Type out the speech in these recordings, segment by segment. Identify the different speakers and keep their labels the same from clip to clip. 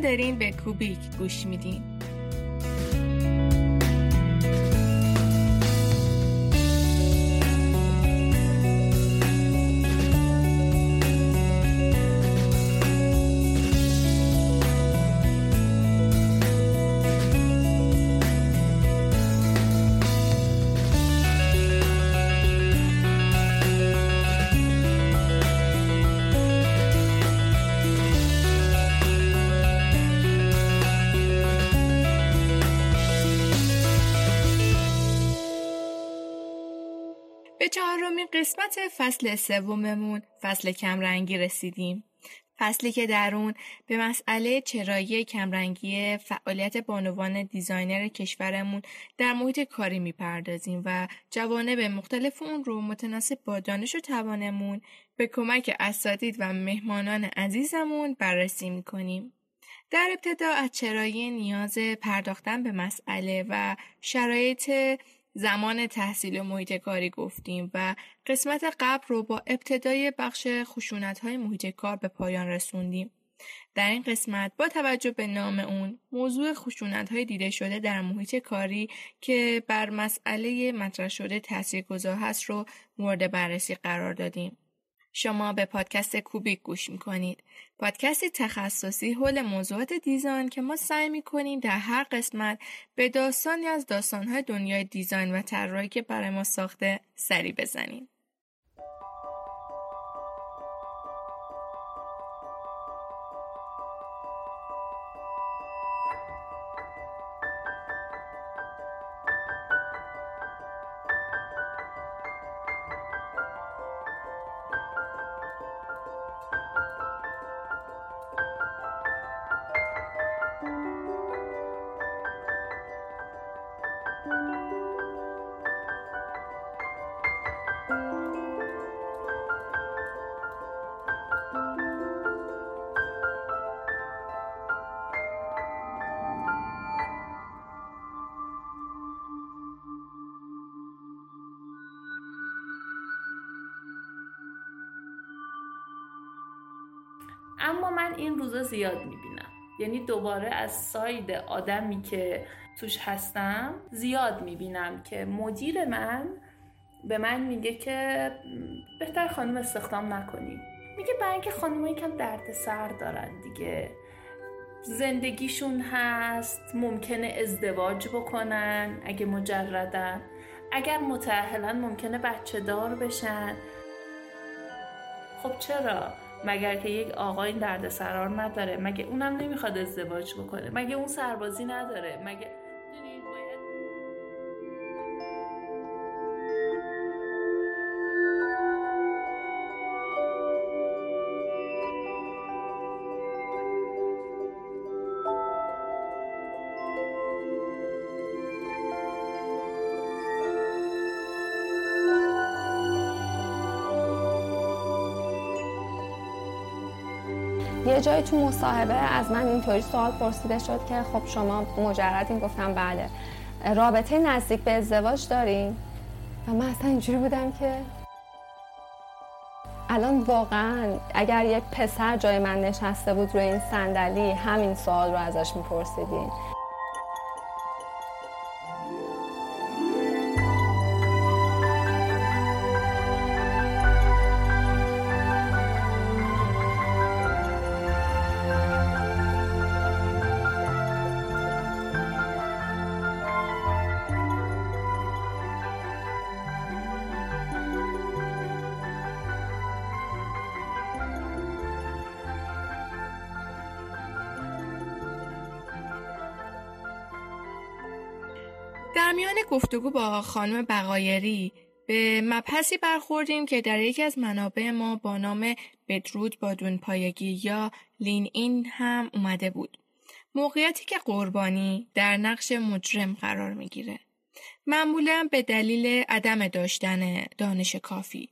Speaker 1: دارین به کوبیک گوش میدین. قسمت فصل سوممون فصل کمرنگی رسیدیم. فصلی که در اون به مسئله چرایی کمرنگی فعالیت بانوان دیزاینر کشورمون در محیط کاری می‌پردازیم و جوانب مختلف اون رو متناسب با دانش و توانمون به کمک اساتید و مهمانان عزیزمون بررسی می‌کنیم. در ابتدا از چرایی نیاز پرداختن به مسئله و شرایط زمان تحصیل و محیط کاری گفتیم و قسمت قبل رو با ابتدای بخش خشونت های محیط کار به پایان رسوندیم. در این قسمت با توجه به نام اون موضوع خشونت های دیده شده در محیط کاری که بر مسئله مطرح شده تاثیرگذار هست رو مورد بررسی قرار دادیم. شما به پادکست کوبیک گوش می‌کنید. پادکستی تخصصی حول موضوعات دیزاین که ما سعی می‌کنیم در هر قسمت به داستانی از داستانهای دنیای دیزاین و طراحی که برای ما ساخته سری بزنیم.
Speaker 2: این روزا زیاد می‌بینم. یعنی دوباره از ساید آدمی که توش هستم زیاد می‌بینم که مدیر من به من میگه که بهتر خانم استخدام نکنی. میگه برای اینکه خانم یکم درد سر دارن دیگه. زندگیشون هست ممکنه ازدواج بکنن اگه مجردن. اگر متعهلن ممکنه بچه دار بشن. خب چرا؟ مگر که یک آقای درد سرار نداره مگه اونم نمی‌خواد ازدواج بکنه؟ مگه اون سربازی نداره؟ مگه
Speaker 3: تو مصاحبه از من اینطوری سوال پرسیده شد که خب شما مجردین گفتم بله. رابطه نزدیک به ازدواج دارین؟ و من اصلا اینجوری بودم که الان واقعا اگر یه پسر جای من نشسته بود روی این صندلی همین سوال رو ازش میپرسیدین.
Speaker 1: در میان گفتگو با خانم بقایری به مبحثی برخوردیم که در یکی از منابع ما با نام بدرود با دون پایگی یا لین این هم اومده بود. موقعیتی که قربانی در نقش مجرم قرار می‌گیره. معمولا به دلیل عدم داشتن دانش کافی.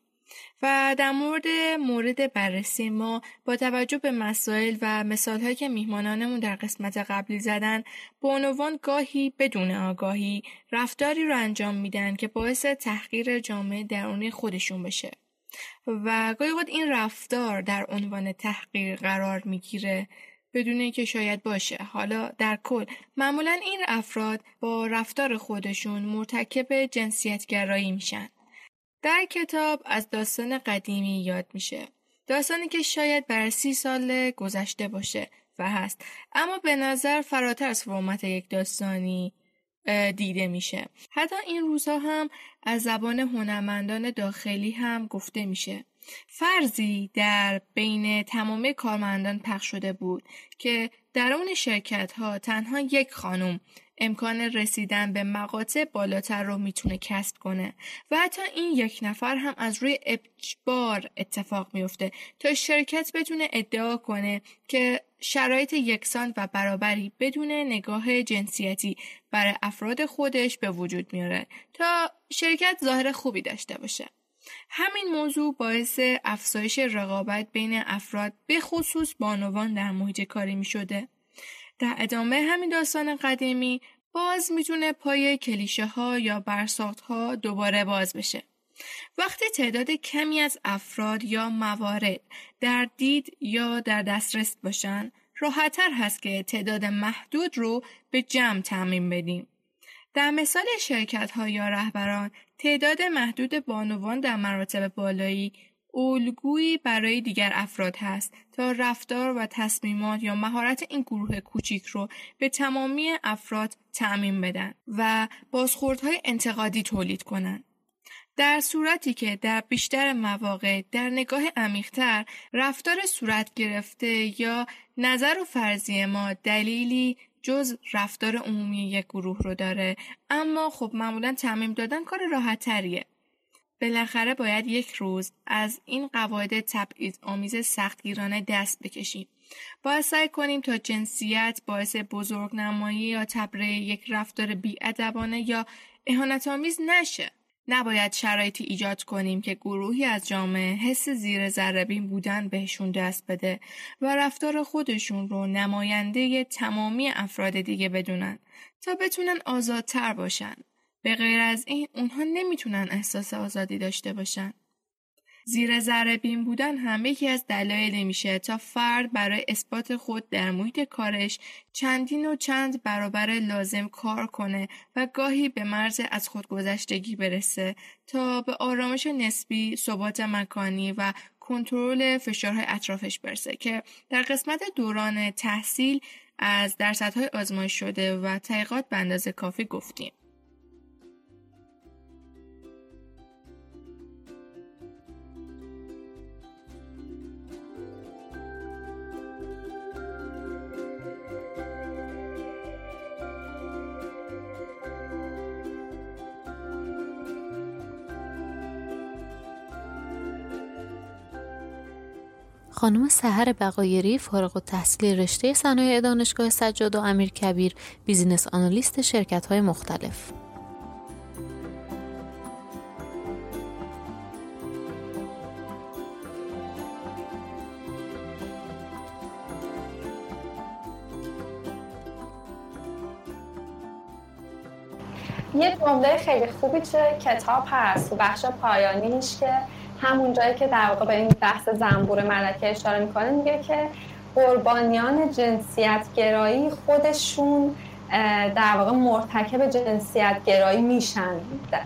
Speaker 1: و در مورد مورد بررسی ما با توجه به مسائل و مثالهایی که میهمانانمون در قسمت قبلی زدن به عنوان گاهی بدون آگاهی رفتاری رو انجام میدن که باعث تحقیر جامعه درونی خودشون بشه. و گاهی این رفتار در عنوان تحقیر قرار می‌گیره بدون اینکه شاید باشه. حالا در کل معمولا این افراد با رفتار خودشون مرتکب جنسیتگرایی میشن. در کتاب از داستان قدیمی یاد میشه. داستانی که شاید بر سی سال گذشته باشه و هست. اما به نظر فراتر از فرمت یک داستانی دیده میشه. حتی این روزها هم از زبان هنرمندان داخلی هم گفته میشه. فرضی در بین تمام کارمندان پخش شده بود که در اون شرکت ها تنها یک خانم امکان رسیدن به مقاطع بالاتر رو می‌تونه کسب کنه و حتی این یک نفر هم از روی اجبار اتفاق میفته تا شرکت بتونه ادعا کنه که شرایط یکسان و برابری بدون نگاه جنسیتی برای افراد خودش به وجود میاره تا شرکت ظاهر خوبی داشته باشه همین موضوع باعث افزایش رقابت بین افراد به خصوص بانوان در محیط کاری می شده. در ادامه همین داستان قدیمی باز می‌تونه پای کلیشه ها یا برساخت ها دوباره باز بشه. وقتی تعداد کمی از افراد یا موارد در دید یا در دسترس باشن راحتتر هست که تعداد محدود رو به جمع تعمین بدیم. در مثال شرکت ها یا رهبران تعداد محدود بانوان در مراتب بالایی الگویی برای دیگر افراد هست تا رفتار و تصمیمات یا مهارت این گروه کوچیک رو به تمامی افراد تعمین بدن و بازخوردهای انتقادی تولید کنند. در صورتی که در بیشتر مواقع در نگاه عمیقتر رفتار صورت گرفته یا نظر و فرضی ما دلیلی جز رفتار عمومی یک گروه رو داره اما خب معمولا تعمیم دادن کار راحت تریه. بالاخره باید یک روز از این قواعد تبعیض آمیز سختگیرانه دست بکشیم. باید سعی کنیم تا جنسیت باعث بزرگ نمایی یا تبره یک رفتار بیادبانه یا اهانت آمیز نشه. نباید شرایطی ایجاد کنیم که گروهی از جامعه حس زیر ذربین بودن بهشون دست بده و رفتار خودشون رو نماینده تمامی افراد دیگه بدونن تا بتونن آزادتر باشن. به غیر از این اونها نمی‌تونن احساس آزادی داشته باشن. زیر ذره بین بودن هم یکی از دلایلی میشه تا فرد برای اثبات خود در محیط کارش چندین و چند برابر لازم کار کنه و گاهی به مرز از خودگذشتگی برسه تا به آرامش نسبی، ثبات مکانی و کنترل فشارهای اطرافش برسه که در قسمت دوران تحصیل از درصدهای آزمایش شده و تحقیقات به اندازه کافی گفتیم.
Speaker 4: خانم سهر بقایری فارغ و تحصیل رشته صنایع دانشگاه سجاد و امیر کبیر بیزینس آنالیست شرکت های مختلف.
Speaker 3: یه جمله خیلی خوبی چه کتاب هست و بخش پایانیش که همون جایی که در واقع به این بحث زنبور ملکه اشاره می‌کنه میگه که قربانیان جنسیت گرایی خودشون در واقع مرتکب جنسیت گرایی میشن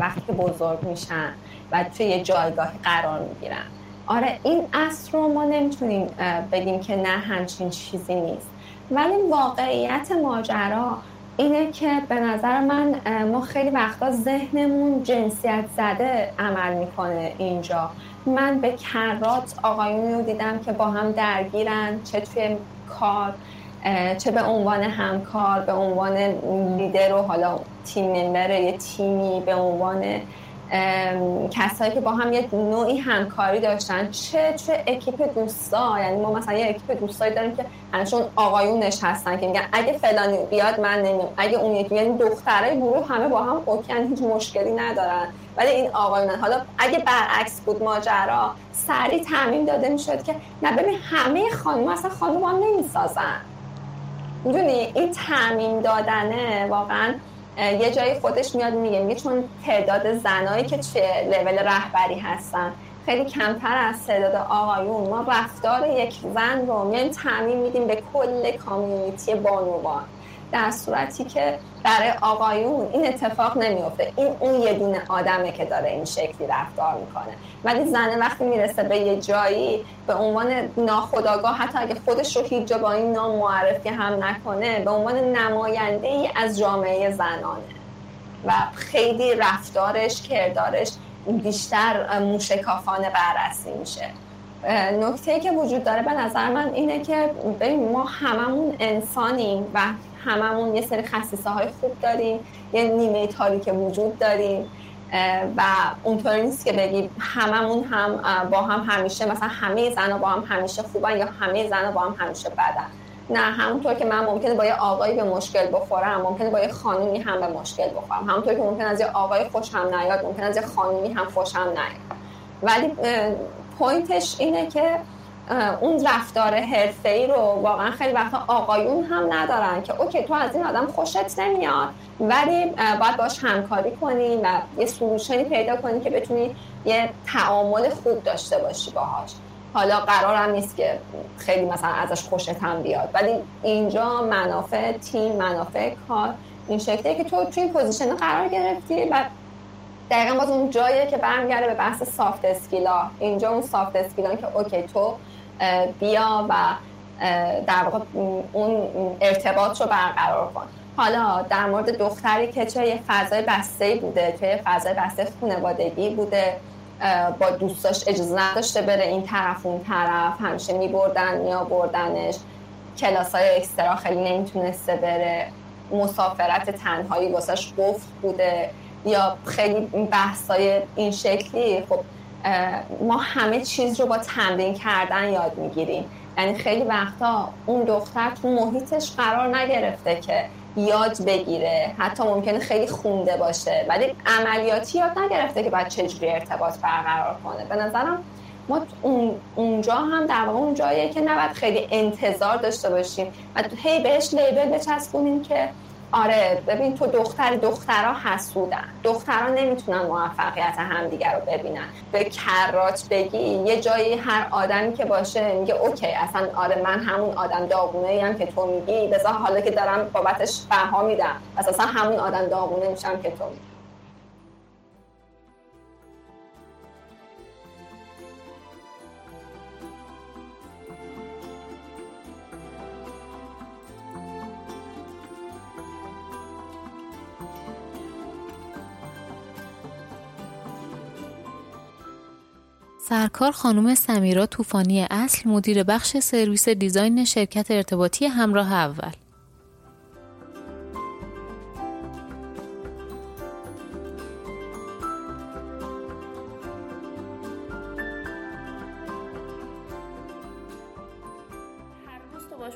Speaker 3: وقتی که بزرگ میشن و توی یه جایگاهی قرار می‌گیرن. آره این اصل رو ما نمی‌تونیم بگیم که نه همچین چیزی نیست. ولی واقعیت ماجرا اینه که به نظر من ما خیلی وقتا ذهنمون جنسیت زده عمل می‌کنه اینجا. من به کرات آقایونی رو دیدم که با هم درگیرن چه توی کار چه به عنوان همکار به عنوان لیدر و حالا تیم ممبر یه تیمی به عنوان کسایی که با هم یه نوعی همکاری داشتن. چه چه اکیپ دوستا؟ یعنی ما مثلا یه اکیپ دوستایی داریم که همشون آقایونش هستن که میگن اگه فلانی بیاد من نمیام. اگه اون یکی یعنی دخترای گروه همه با هم اوکن هیچ مشکلی ندارن. ولی این آقایونن حالا اگه برعکس بود ماجرا سریع تعمین داده می‌شد که نه ببین همه خانم اصلا خانم هم نمی‌سازن. می‌دونی؟ این تعمین دادنه واقعا یه جایی خودش میاد میگه میگه چون تعداد زنایی که چه لول رهبری هستن خیلی کمتر از تعداد آقایون ما رفتار یک زن رو میایم تعمین میدیم به کل کامیونیتی بانوان. در صورتی که برای آقایون این اتفاق نمیفته. این اون یه دونه آدمه که داره این شکلی رفتار می‌کنه. ولی زنه وقتی می‌رسه به یه جایی به عنوان ناخداگاه حتی اگه خودش رو هیچ جا با این نام معرفی هم نکنه به عنوان نماینده ای از جامعه زنانه. و خیلی رفتارش کردارش بیشتر موشکافانه بررسی میشه. نکته که وجود داره به نظر من اینه که ما هممون انسانیم و هممون یه سری خصیصه های خوب داریم یه نیمه تاریک وجود داریم. و اونطوری نیست که بگی هممون هم با هم همیشه مثلا همه زن با هم همیشه خوبن یا همه زن با هم همیشه بدن. نه همونطور که من ممکنه با یه آقایی به مشکل بخورم ممکنه با یه خانومی هم به مشکل بخورم. همونطور که ممکن از یه آقای خوش هم نیاد ممکن از یه خانومی هم خوش هم نیاد. ولی point ش اینه که اون رفتار حرفه‌ای رو واقعا خیلی وقتا آقایون هم ندارن که okay تو از این آدم خوشت نمیاد. ولی باید باش همکاری کنی و یه solution ی پیدا کنی که بتونی یه تعامل خوب داشته باشی باهاش. حالا قرارم نیست که خیلی مثلا ازش خوشت هم بیاد. ولی اینجا منافع تیم منافع کار این شکلیه که تو توی این position قرار گرفتی و دقیقا باز اون جاییه که برمیگرده به بحث soft skill ا اینجا اون soft skill ان که okay تو بیا و در واقع اون ارتباط رو برقرار کن. حالا در مورد دختری که چه یه فضای بسته بوده توی فضای بسته خانوادگی بوده با دوستاش اجازه نداشته بره این طرف اون طرف همیشه می بردن می بردنش کلاس های extra خیلی نمی‌تونسته بره. مسافرت تنهایی واسش گفت بوده. یا خیلی بحث های این شکلی. خب ما همه چیز رو با تمرین کردن یاد می‌گیریم. یعنی خیلی وقتا اون دختر تو محیطش قرار نگرفته که یاد بگیره. حتی ممکنه خیلی خونده باشه. ولی عملیاتی یاد نگرفته که باید چجوری ارتباط برقرار کنه. به نظرم ما اونجا هم در واقع اون جاییه که نباید خیلی انتظار داشته باشیم و هی بهش لیبل بچسبونیم که آره ببین تو دختر دخترها حسودن. دخترها نمی‌تونن موفقیت همدیگر رو ببینن. به کرات بگی یه جایی هر آدمی که باشه میگه اوکی اصلا آره من همون آدم داغونه هم که تو میگی. بذار حالا که دارم بابتش بها میدم. اصلا همون آدم داغونه میشم که تو میگی.
Speaker 4: سرکار خانم سمیرا طوفانی اصل مدیر بخش سرویس دیزاین شرکت ارتباطی همراه اول.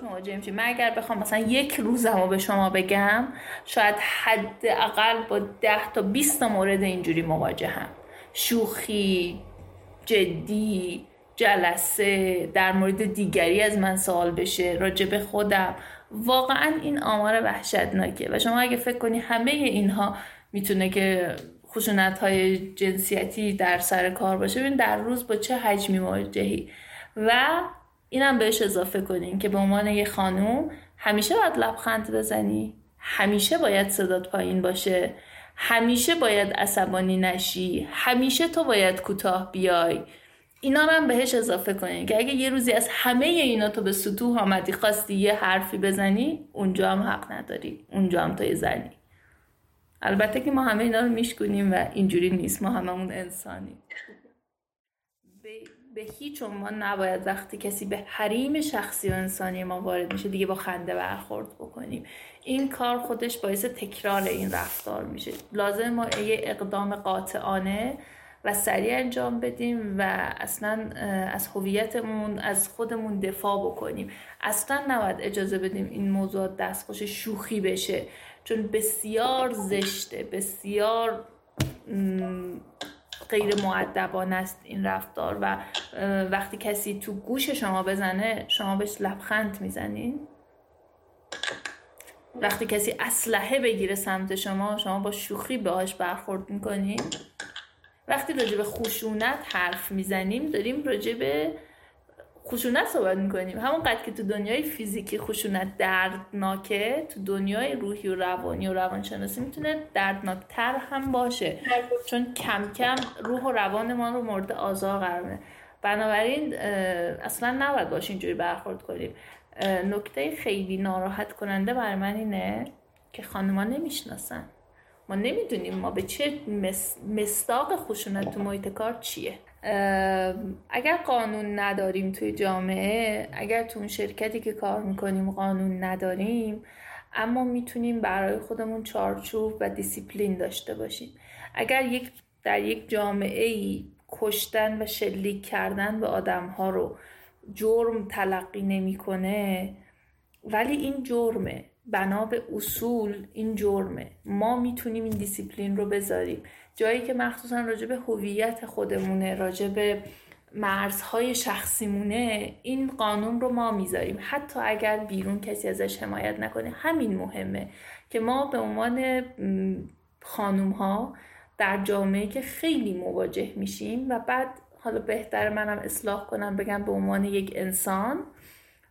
Speaker 2: مواجه من اگر بخوام مثلا یک روزمو به شما بگم شاید حداقل با 10 تا 20 تا مورد اینجوری مواجهم. شوخی جدی جلسه در مورد دیگری از من سوال بشه راجع به خودم. واقعا این آمار وحشتناکه و شما اگه فکر کنی همه اینها می‌تونه که خشونت های جنسیتی در سر کار باشه ببین در روز با چه حجمی مواجهی؟ و اینم بهش اضافه کنین که به عنوان یه خانوم همیشه باید لبخند بزنی همیشه باید صدات پایین باشه. همیشه باید عصبانی نشی همیشه تو باید کوتاه بیای. اینا هم بهش اضافه کنین که اگه یه روزی از همه اینا تو به سطوح آمدی خواستی یه حرفی بزنی اونجا هم حق نداری اونجا هم توی زنی. البته که ما همه اینا رو میشکنیم و اینجوری نیست ما هممون انسانی به هیچ عنوان نباید وقتی کسی به حریم شخصی و انسانی ما وارد میشه دیگه با خنده برخورد بکنیم. این کار خودش باعث تکرار این رفتار میشه. لازم ما یه اقدام قاطعانه و سریع انجام بدیم و اصلا از هویتمون از خودمون دفاع بکنیم. اصلا نباید اجازه بدیم این موضوع دستخوش شوخی بشه. چون بسیار زشته بسیار غیر معدبانه است این رفتار و وقتی کسی تو گوش شما بزنه شما بهش لبخند می‌زنین. وقتی کسی اسلحه بگیره سمت شما شما با شوخی باهاش برخورد می‌کنین وقتی راجع به خشونت حرف می‌زنیم داریم راجع به خشونت صحبت می‌کنیم. همون قد که تو دنیای فیزیکی خشونت دردناکه تو دنیای روحی و روانی و روانشناسی می‌تونه دردناکتر هم باشه. چون کم کم روح و روان ما رو مورد آزار قرار بنابراین اصلا نباید باش اینجوری برخورد کنیم. نکته خیلی ناراحت کننده برای من اینه که خانما نمی‌شناسن. ما نمی‌دونیم ما به چه مستاق خشونت تو محیط کار چیه. اگر قانون نداریم توی جامعه اگر تو اون شرکتی که کار می‌کنیم قانون نداریم اما می‌تونیم برای خودمون چارچوب و دیسیپلین داشته باشیم. اگر یک در یک جامعه ای کشتن و شلیک کردن به آدم ها رو جرم تلقی نمی‌کنه. ولی این جرمه. بنا به اصول این جرمه. ما می‌تونیم این دیسیپلین رو بذاریم. جایی که مخصوصا راجع به هویت خودمونه راجع به مرزهای شخصیمونه این قانون رو ما می‌ذاریم. حتی اگر بیرون کسی ازش حمایت نکنه همین مهمه که ما به عنوان خانوم ها در جامعه که خیلی مواجه میشیم و بعد حالا بهتر منم اصلاح کنم بگم به عنوان یک انسان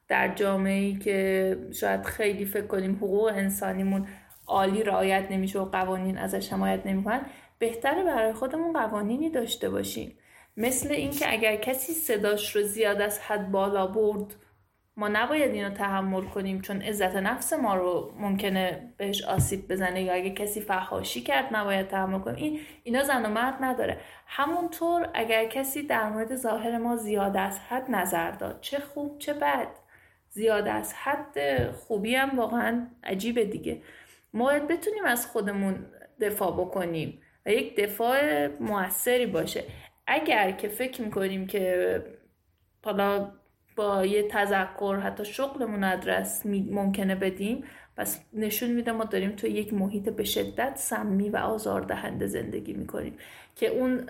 Speaker 2: در جامعه ای که شاید خیلی فکر کنیم حقوق انسانیمون عالی رعایت نمیشه و قوانین ازش حمایت نمی‌کنن بهتره برای خودمون قوانینی داشته باشیم. مثل اینکه اگر کسی صداش رو زیاد از حد بالا برد ما نباید اینو تحمل کنیم چون عزت نفس ما رو ممکنه بهش آسیب بزنه یا اگه کسی فحاشی کرد نباید تحمل کنیم. این اینا زن و مرد نداره. همونطور اگر کسی در مورد ظاهر ما زیاد از حد نظر داد چه خوب چه بد زیاد از حد خوبی هم واقعا عجیبه دیگه. ما باید بتونیم از خودمون دفاع بکنیم و یک دفاع موثری باشه. اگر که فکر می‌کنیم که حالا با یه تذکر حتی شغلمون ادرس ممکنه بدیم. پس نشون میده ما داریم تو یک محیط به شدت سمی و آزاردهنده زندگی می‌کنیم که اون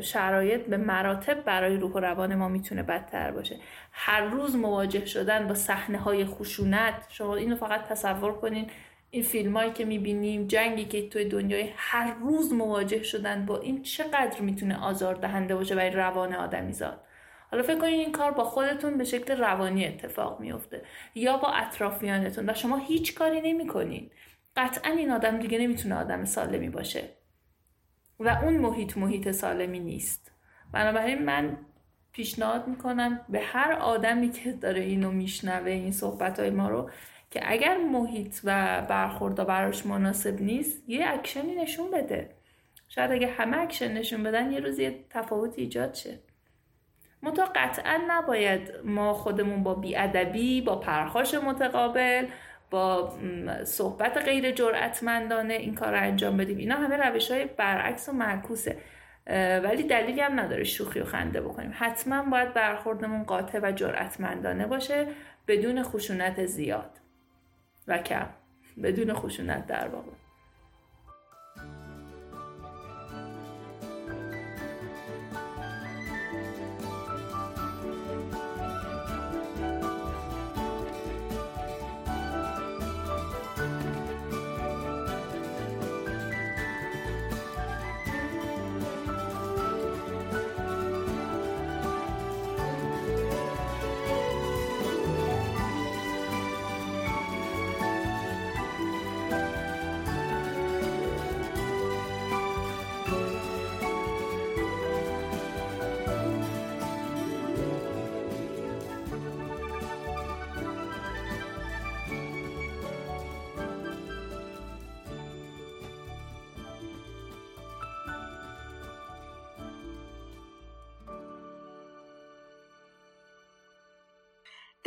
Speaker 2: شرایط به مراتب برای روح و روان ما می‌تونه بدتر باشه. هر روز مواجه شدن با صحنه های خشونت شما اینو فقط تصور کنین این فیلم هایی که می‌بینیم جنگی که توی دنیای هر روز مواجه شدن با این چقدر می‌تونه آزار دهنده باشه برای روان آدمی زاد حالا فکر کنید این کار با خودتون به شکل روانی اتفاق میفته یا با اطرافیانتون و شما هیچ کاری نمی‌کنین. قطعا این آدم دیگه نمی‌تونه آدم سالمی باشه. و اون محیط محیط سالمی نیست. بنابراین من پیشنهاد می‌کنم به هر آدمی که داره اینو میشنوه این صحبت های ما رو که اگر محیط و برخوردا براش مناسب نیست یه اکشنی نشون بده. شاید اگه همه اکشن نشون بدن یه روز یه تفاوت ایجاد شه. منتها قطعا نباید ما خودمون با بیادبی با پرخاش متقابل با صحبت غیر جرأتمندانه این کار رو انجام بدیم. اینا همه روش های برعکس و معکوسه. ولی دلیلی هم نداره شوخی و خنده بکنیم. حتما باید برخوردمون قاطع و جرأتمندانه باشه بدون خشونت زیاد و کم. بدون خشونت در واقع.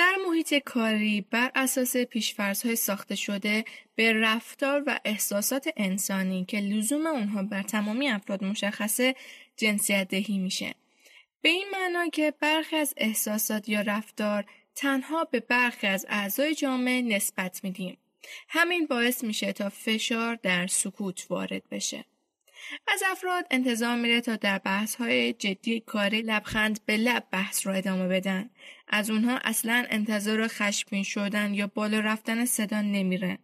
Speaker 1: در محیط کاری بر اساس پیشفرزهای ساخته شده به رفتار و احساسات انسانی که لزوم اونها بر تمامی افراد مشخصه جنسیت دهی میشه. به این معنا که برخی از احساسات یا رفتار تنها به برخی از اعضای جامعه نسبت میدیم. همین باعث میشه تا فشار در سکوت وارد بشه. از افراد انتظار میره تا در بحث های جدی کاری لبخند به لب بحث رو ادامه بدن. از اونها اصلا انتظار خشمگین شدن یا بالا رفتن صدا نمیره.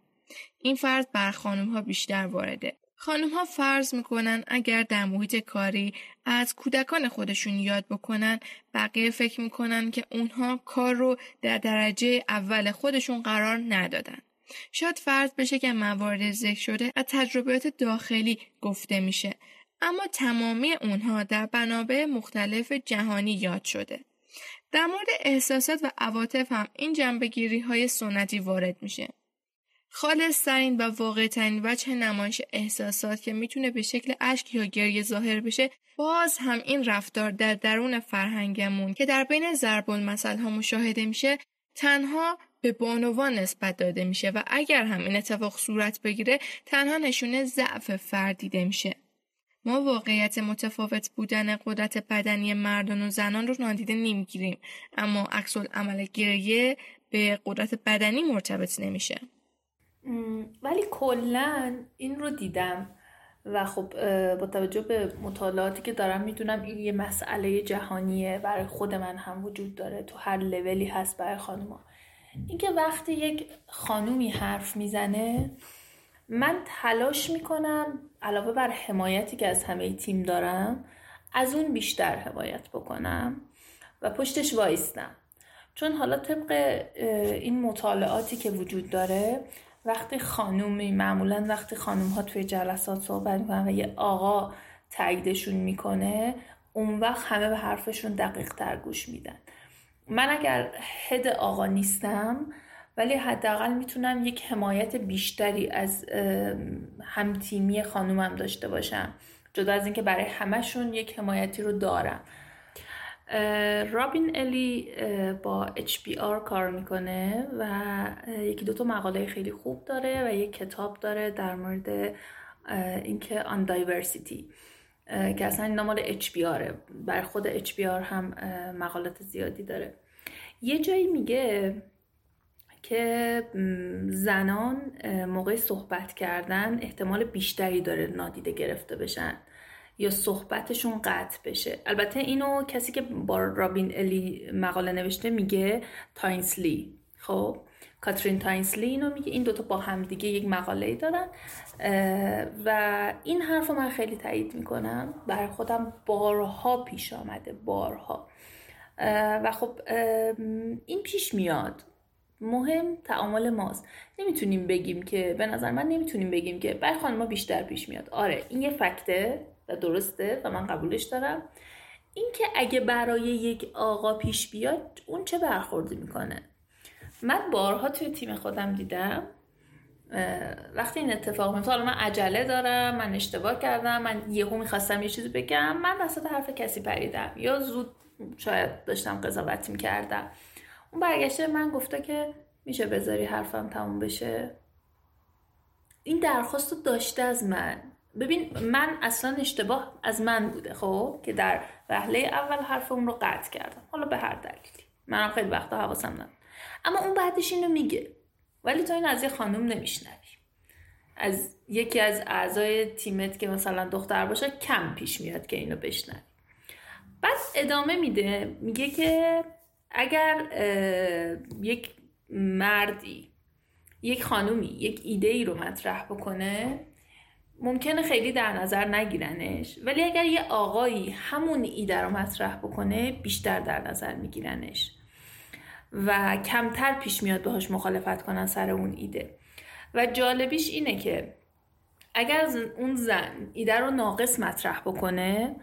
Speaker 1: این فرض بر خانم ها بیشتر وارده. خانم ها فرض می‌کنن اگر در محیط کاری از کودکان خودشون یاد بکنن بقیه فکر می‌کنن که اونها کار رو در درجه اول خودشون قرار ندادن. شاید فرض بشه که موارد ذکر شده از تجربیات داخلی گفته میشه اما تمامی اونها در بنابع مختلف جهانی یاد شده. در مورد احساسات و عواطف هم این جنبگیری های سنتی وارد میشه. خالصترین و واقعترین وجه نمایش احساسات که می‌تونه به شکل اشک یا گریه ظاهر بشه باز هم این رفتار در درون فرهنگمون که در بین ضرب ها مشاهده میشه تنها به بانوان نسبت داده میشه و اگر هم این اتفاق صورت بگیره تنها نشونه ضعف فرد دیده میشه. ما واقعیت متفاوت بودن قدرت بدنی مردان و زنان رو نادیده نمی‌گیریم اما عکس عمل گریه به قدرت بدنی مرتبط نمیشه.
Speaker 2: ولی کلا این رو دیدم و خب با توجه به مطالعاتی که دارم می‌دونم این یه مسئله جهانیه برای خود من هم وجود داره تو هر لولی هست برای خانوما. اینکه وقتی یک خانومی حرف می‌زنه من تلاش می‌کنم علاوه بر حمایتی که از همه تیم دارم از اون بیشتر حمایت بکنم و پشتش وایستم. چون حالا طبق این مطالعاتی که وجود داره وقتی خانومی معمولا وقتی خانوم ها توی جلسات صحبت می‌کنن و یه آقا تاییدشون می‌کنه اون وقت همه به حرفشون دقیق تر گوش میدن. من اگر هد آقا نیستم ولی حداقل می‌تونم یک حمایت بیشتری از همتیمی خانومم داشته باشم. جدا از اینکه برای همهشون یک حمایتی رو دارم. رابین الی با HBR کار می‌کنه و یکی دوتا مقاله خیلی خوب داره و یک کتاب داره در مورد اینکه آن دایورسیتی که اصلا این مال HBR بر خود HBR هم مقالات زیادی داره. یه جایی میگه که زنان موقع صحبت کردن احتمال بیشتری داره نادیده گرفته بشن یا صحبتشون قطع بشه. البته اینو کسی که با رابین الی مقاله نوشته میگه تاینسلی خب؟ کاترین تاینسلی اینو میگه. این دوتا با هم دیگه یک مقاله دارن. و این حرف رو من خیلی تایید می‌کنم. برای خودم بارها پیش آمده بارها. و خب این پیش میاد. مهم تعامل ماست. نمی‌تونیم بگیم که به نظر من نمی‌تونیم بگیم که برای خانم بیشتر پیش میاد. آره این یه فکته و درسته و من قبولش دارم. اینکه اگه برای یک آقا پیش بیاد اون چه برخوردی می‌کنه؟ من بارها توی تیم خودم دیدم وقتی این اتفاق میفته حالا من عجله دارم من اشتباه کردم من یهو می‌خواستم یه چیزی بگم من وسط حرف کسی پریدم یا زود شاید داشتم قضاوت می‌کردم. اون برگشته من گفته که میشه بذاری حرفم تموم بشه؟ این درخواست رو داشته از من. ببین من اصلا اشتباه از من بوده خب که در وهله اول حرف اون رو قطع کردم. حالا به هر دلیلی. منم خیلی وقتا حواسم نبود. اما اون بعدش اینو میگه. ولی تو این از یه خانم نمیشنوی. از یکی از اعضای تیمت که مثلا دختر باشه کم پیش میاد که اینو بشنوی. بعد ادامه میده. میگه که اگر یک مردی یک خانومی یک ایده ای رو مطرح بکنه ممکنه خیلی در نظر نگیرنش. ولی اگر یه آقایی همون ایده رو مطرح بکنه بیشتر در نظر میگیرنش. و کمتر پیش میاد باهاش مخالفت کنن سر اون ایده. و جالبیش اینه که اگر اون زن ایده رو ناقص مطرح بکنه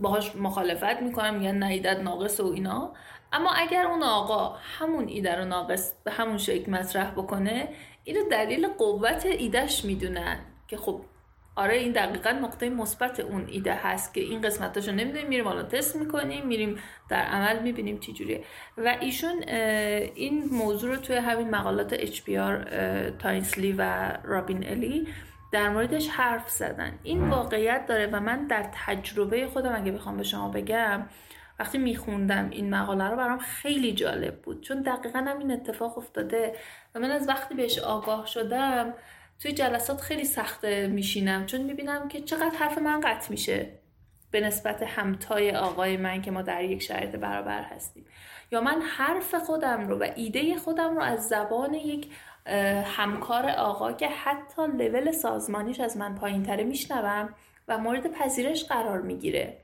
Speaker 2: باهاش مخالفت می‌کنم میگن نه ایدت ناقص و اینا. اما اگر اون آقا همون ایده رو ناقص به همون شکل مطرح بکنه اینو دلیل قوت ایدهش می‌دونن که خب آره این دقیقا نقطه مثبت اون ایده هست که این قسمتاشو نمی‌دونیم میریم حالا تست می‌کنیم میریم در عمل می‌بینیم چی جوریه. و ایشون این موضوع رو توی همین مقالات HBR تاینسلی و رابین الی در موردش حرف زدن. این واقعیت داره و من در تجربه خودم اگه بخوام به شما بگم وقتی میخوندم این مقاله رو برام خیلی جالب بود. چون دقیقا هم این اتفاق افتاده و من از وقتی بهش آگاه شدم توی جلسات خیلی سخته میشینم چون می‌بینم که چقدر حرف من قطع میشه به نسبت همتای آقای من که ما در یک شرایط برابر هستیم. یا من حرف خودم رو و ایده خودم رو از زبان یک همکار آقا که حتی لول سازمانیش از من پایین تره میشنوم و مورد پذیرش قرار می‌گیره.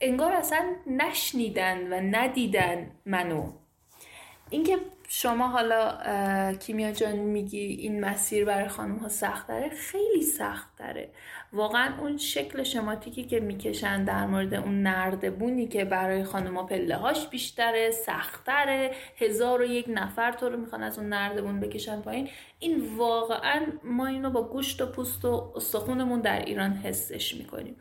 Speaker 2: انگار اصلا نشنیدن و ندیدن منو. اینکه شما حالا کیمیا جان میگی این مسیر برای خانم ها سخت داره خیلی سخت داره واقعا اون شکل شماتیکی که می‌کشن در مورد اون نردبونی که برای خانم ها پله هاش بیشتره سختره. هزار و یک نفر تو رو می‌خوان از اون نردبون بکشن پایین. این واقعا ما اینو با گوشت و پوست و استخونمون در ایران حسش می‌کنیم.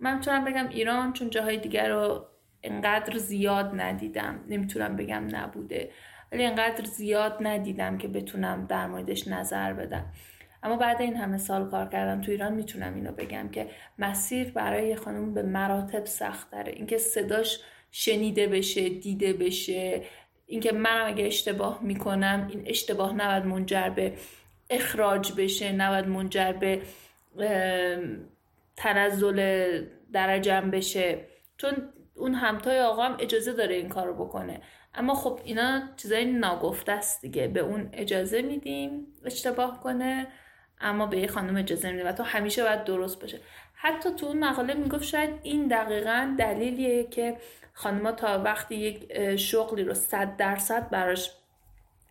Speaker 2: من می‌تونم بگم ایران چون جاهای دیگر رو انقدر زیاد ندیدم. نمی‌تونم بگم نبوده. ولی انقدر زیاد ندیدم که بتونم در موردش نظر بدم. اما بعد این همه سال کار کردم تو ایران می‌تونم اینو بگم که مسیر برای خانم به مراتب سخت داره اینکه صداش شنیده بشه دیده بشه اینکه منم اگه اشتباه می‌کنم این اشتباه نباید منجر به اخراج بشه نباید منجر به تنزل درجم بشه. چون اون همتای آقام اجازه داره این کارو بکنه. اما خب اینا چیزای ناگفته است دیگه. به اون اجازه میدیم اشتباه کنه اما به یه خانم اجازه نمیدیم و تو همیشه باید درست باشه. حتی تو اون مقاله می‌گفت شاید این دقیقا دلیلیه که خانمها تا وقتی یک شغلی رو صد درصد براش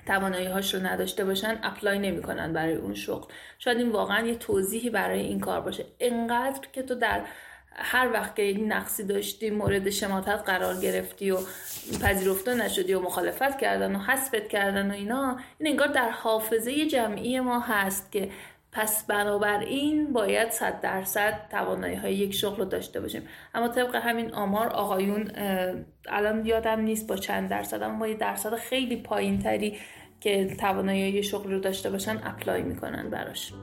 Speaker 2: توانایی هاش رو نداشته باشن اپلای نمی‌کنن برای اون شغل. شاید این واقعا یه توضیحی برای این کار باشه. انقدر که تو در هر وقت که این نقصی داشتی مورد شماتت قرار گرفتی و پذیرفته نشدی و مخالفت کردن و حسبت کردن و اینا این انگار در حافظه جمعی ما هست که پس بنابراین باید صد درصد توانایی های یک شغل رو داشته باشیم. اما طبق همین آمار آقایون الان یادم نیست با چند درصد اما با یه درصد خیلی پایین تری که توانایی شغل رو داشته باشن اپلای می‌کنن براش.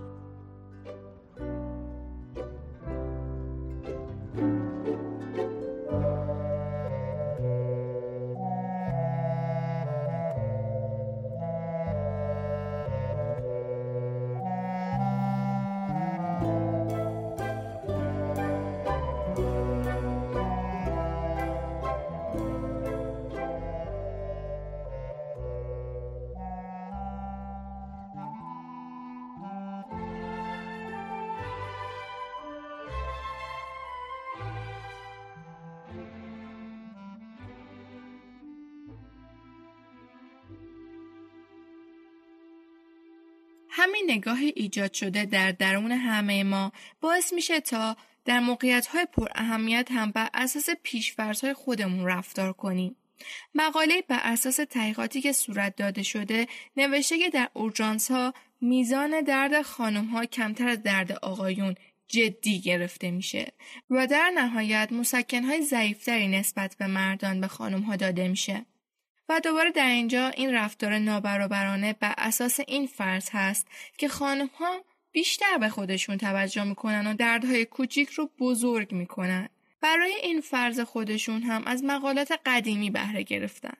Speaker 1: نگاه ایجاد شده در درون همه ما باعث میشه تا در موقعیت های پر اهمیت هم بر اساس های خودمون رفتار کنیم. مقاله بر اساس تحقیقاتی که صورت داده شده نوشته که در اورژانس ها میزان درد خانم ها کمتر از درد آقایون جدی گرفته میشه و در نهایت مسکن های ضعیفتری نسبت به مردان به خانم ها داده میشه. و دوباره در اینجا این رفتار نابرابرانه بر اساس این فرض هست که خانم ها بیشتر به خودشون توجه می‌کنن و دردهای کوچیک رو بزرگ می‌کنن. برای این فرض خودشون هم از مقالات قدیمی بهره گرفتن.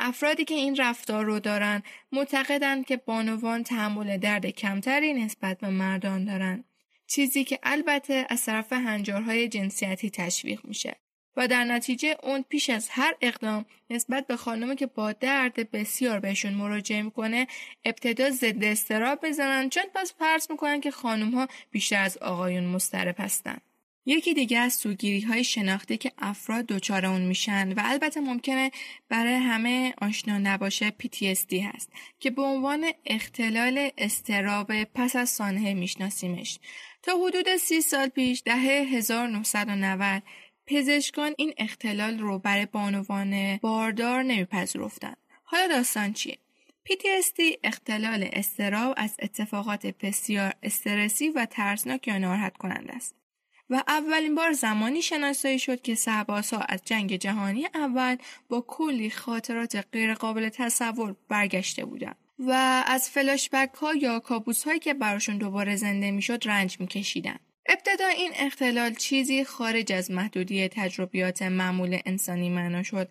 Speaker 1: افرادی که این رفتار رو دارن معتقدند که بانوان تحمل درد کمتری نسبت به مردان دارن. چیزی که البته از طرف هنجارهای جنسیتی تشویق میشه. و در نتیجه اون پیش از هر اقدام نسبت به خانمی که با درد بسیار بهشون مراجعه می‌کنه ابتدا ضد استراب بزنن چون پس فرض می‌کنن که خانم ها بیشتر از آقایون مسترب هستن. یکی دیگه از سوگیری های شناخته که افراد دچار اون میشن و البته ممکنه برای همه آشنا نباشه PTSD هست که به عنوان اختلال استراب پس از سانحه میشناسیمش. تا حدود سی سال پیش دهه 1990 پزشکان این اختلال رو برای بانوان باردار نمیپذیرفتند. حالا داستان چیه؟ PTSD اختلال استراب از اتفاقات بسیار استرسی و ترسناک یا ناراحت کننده است. و اولین بار زمانی شناسایی شد که سربازها از جنگ جهانی اول با کلی خاطرات غیرقابل تصور برگشته بودند و از فلاشبک ها یا کابوس هایی که براشون دوباره زنده می‌شد رنج میکشیدند. ابتدا این اختلال چیزی خارج از محدودی تجربیات معمول انسانی معنا شد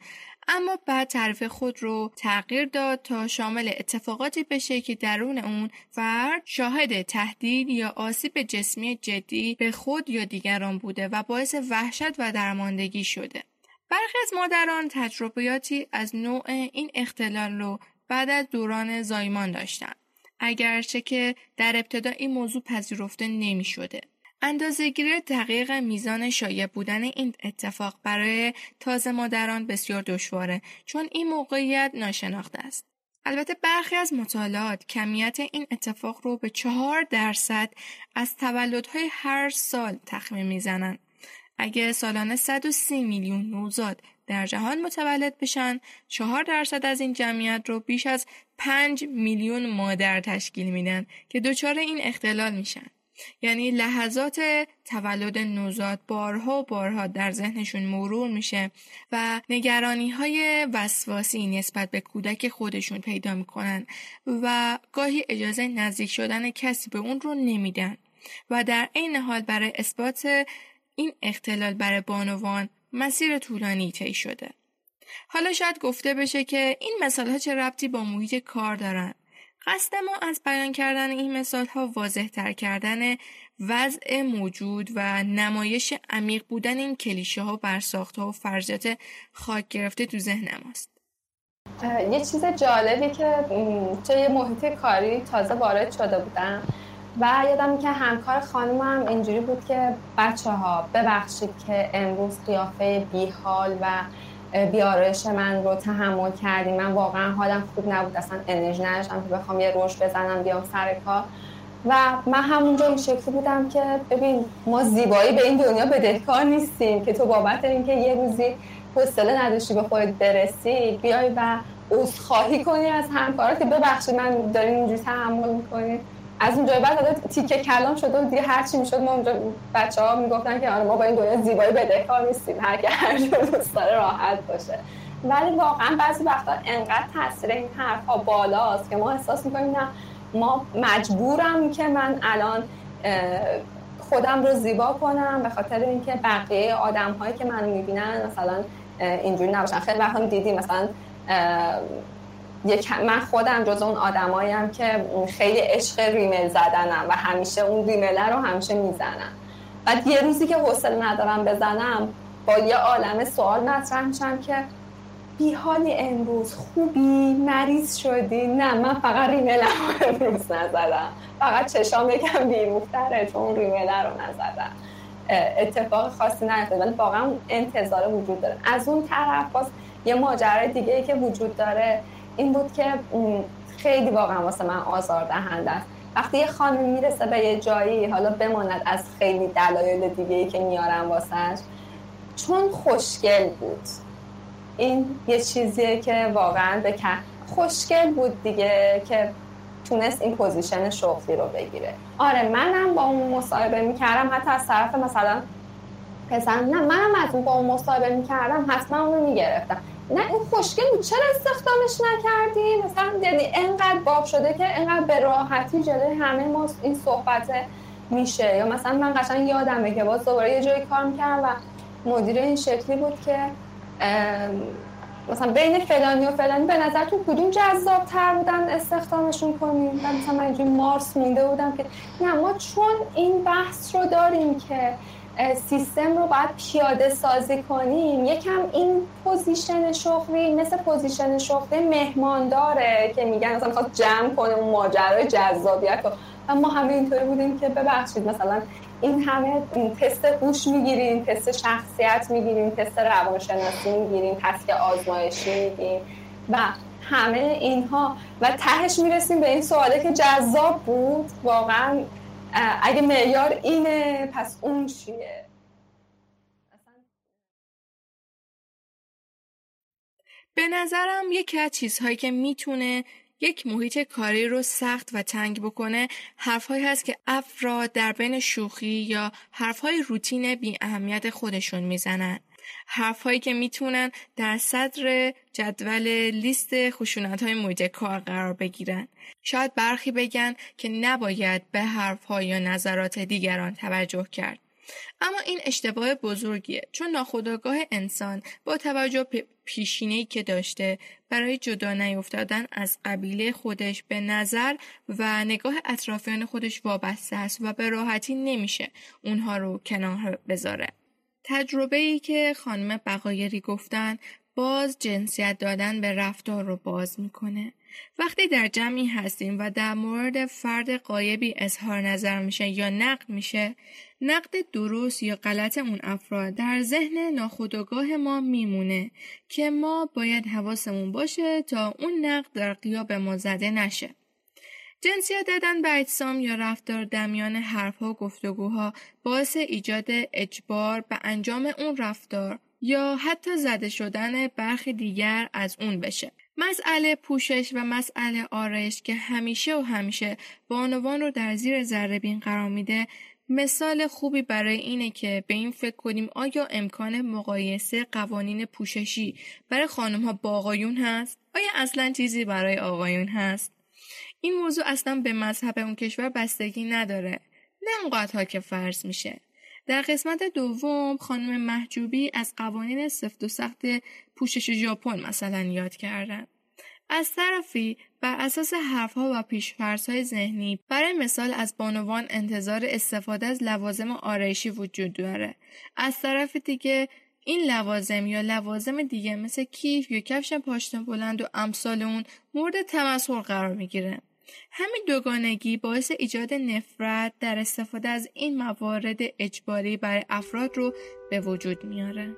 Speaker 1: اما بعد تعریف خود رو تغییر داد تا شامل اتفاقاتی بشه که درون اون فرد شاهد تهدید یا آسیب جسمی جدی به خود یا دیگران بوده و باعث وحشت و درماندگی شده. برخی از مادران تجربیاتی از نوع این اختلال رو بعد از دوران زایمان داشتن. اگرچه که در ابتدا این موضوع پذیرفته نمی شده. اندازهگیری دقیق میزان شایع بودن این اتفاق برای تازه مادران بسیار دشواره چون این موقعیت ناشناخته است. البته برخی از مطالعات کمیت این اتفاق رو به چهار درصد از تولدهای هر سال تخمین می‌زنند. اگه سالانه 130 میلیون نوزاد در جهان متولد بشن، چهار درصد از این جمعیت رو بیش از 5 میلیون مادر تشکیل میدن که دچار این اختلال میشن. یعنی لحظات تولد نوزاد بارها و بارها در ذهنشون مرور میشه و نگرانی های وسواسی نسبت به کودک خودشون پیدا می‌کنن و گاهی اجازه نزدیک شدن کسی به اون رو نمیدن و در عین حال برای اثبات این اختلال برای بانوان مسیر طولانی طی شده. حالا شاید گفته بشه که این مثال ها چه ربطی با محیط کار دارن قصد ما از بیان کردن این مثال ها واضح تر کردن وضع موجود و نمایش عمیق بودن این کلیشه ها برساخت ها و فرضیات خاک گرفته تو ذهن ماست
Speaker 3: یه چیز جالبی که توی محیط کاری تازه وارد شده بودم و یادم که همکار خانمم اینجوری بود که بچه ها ببخشید که امروز قیافه بیحال و بیارش من رو تحمل کردیم. من واقعا حالم خوب نبود. اصلا انرژی نداشتم که بخوام یه روش بزنم بیام سر کار. و من همونجا این شکلی بودم که ببین ما زیبایی به این دنیا بدهکار نیستیم که تو بابت اینکه یه روزی حوصله نداشتی به خودت برسی بیای و عذرخواهی کنی از همکارات که ببخشید من داریم اینجوری تحمل می‌کنیم از اونجای بعد حالا تیکه کلام شده و دیگه هر چی می‌شد ما اونجا بچه ها می‌گفتن که آره ما با این دنیا زیبایی بدهکار نیستیم هر که هر دوست داره راحت باشه. ولی واقعا بعضی وقتا انقدر تاثیر این حرفها بالاست که ما احساس می‌کنیم نه ما مجبورم که من الان خودم رو زیبا کنم به خاطر اینکه بقیه آدم هایی که من می‌بینن مثلا اینجوری نباشن. خیلی وقتا دیدیم مثلا یک من خودم جز اون آدماییم که خیلی عشق ریمل زدنم و همیشه اون ریمله رو همیشه می‌زنم. بعد یه روزی که حوصله ندارم بزنم با یه عالم سوال مطرح میشم که بیحالی امروز خوبی؟ مریض شدی؟ نه من فقط ریمل رو امروز نزدم. فقط چشام یکم بیروفتره چون ریمله رو نزدم. اتفاق خاصی نیفتاد ولی واقعا انتظار وجود داره. از اون طرف باز یه ماجرای دیگه ای که وجود داره این بود که خیلی واقعا واسه من آزار دهنده است. وقتی یه خانم می‌رسه به یه جایی حالا بماند از خیلی دلایل دیگه ای که میارم واسهش چون خوشگل بود. این یه چیزیه که واقعا به خوشگل بود دیگه که تونست این position شغلی رو بگیره. آره منم با اون مصاحبه می‌کردم حتی از طرف مثلا پسر نه منم از اون با اون مصاحبه می‌کردم حتما اونو می‌گرفتم. نه این خوشگل بود. چرا استخدامش نکردی مثلا یعنی انقدر باب شده که انقدر به راحتی جلوی همه ما این صحبت میشه. یا مثلا من قشنگ یادمه که باز دوباره یه جایی کار می‌کردم و مدیر این شکلی بود که مثلا بین فلانی و فلانی به نظر تو کدوم جذاب تر بودن استخدامشون کنیم؟ و مثلا من اینجوری مارس مونده بودم که نه ما چون این بحث رو داریم که سیستم رو باید پیاده سازی کنیم. یکم این position شغلی مثل position شغلی مهمان داره که میگن مثلا می‌خواد جمع کنه اون ماجرای جذابیت و ما همه اینطوری بودیم که ببخشید مثلا این همه تست هوش می‌گیریم تست شخصیت می‌گیریم تست روانشناسی می‌گیریم تست آزمایشی می‌گیریم و همه اینها. و تهش می‌رسیم به این سواله که جذاب بود. واقعا اگه معیار اینه پس اون چیه؟
Speaker 1: به نظرم یکی از چیزهایی که می‌تونه یک محیط کاری رو سخت و تنگ بکنه حرفهایی هست که افراد در بین شوخی یا حرفهای روتین بی اهمیت خودشون می‌زنن. حرفهایی که می‌تونن در صدر جدول لیست خشونت های محیط کار قرار بگیرن. شاید برخی بگن که نباید به حرفها یا نظرات دیگران توجه کرد. اما این اشتباه بزرگیه چون ناخودآگاه انسان با توجه به پیشینه‌ای که داشته برای جدا نیفتادن از قبیله خودش به نظر و نگاه اطرافیان خودش وابسته است و به راحتی نمیشه اونها رو کنار بذاره. تجربه ای که خانم بقایری گفتن باز جنسیت دادن به رفتار رو باز می‌کنه. وقتی در جمعی هستیم و در مورد فرد قایبی اظهار نظر میشه یا نقد میشه نقد درست یا غلط اون افراد در ذهن ناخودآگاه ما میمونه که ما باید حواسمون باشه تا اون نقد در قیاب ما زده نشه. جنسیت دادن به اجسام یا رفتار دمیان حرفها و گفتگوها باعث ایجاد اجبار به انجام اون رفتار یا حتی زده شدن برخی دیگر از اون بشه. مسئله پوشش و مسئله آرایش که همیشه و همیشه بانوان رو در زیر ذره بین قرار میده مثال خوبی برای اینه که به این فکر کنیم آیا امکان مقایسه قوانین پوششی برای خانم ها با آقایون هست؟ آیا اصلا چیزی برای آقایون هست؟ این موضوع اصلا به مذهب اون کشور بستگی نداره. نه اونقدرها که فرض میشه. در قسمت دوم خانم محجوبی از قوانین سفت و سخت پوشش ژاپن مثلا یاد کردن. از طرفی بر اساس حرفها و های ذهنی برای مثال از بانوان انتظار استفاده از لوازم آرایشی وجود داره. از طرف دیگه این لوازم یا لوازم دیگه مثل کیف یا کفش پاشنه بلند و امثال اون مورد تمسخر قرار می‌گیره. همین دوگانگی باعث ایجاد نفرت در استفاده از این موارد اجباری برای افراد رو به وجود میاره.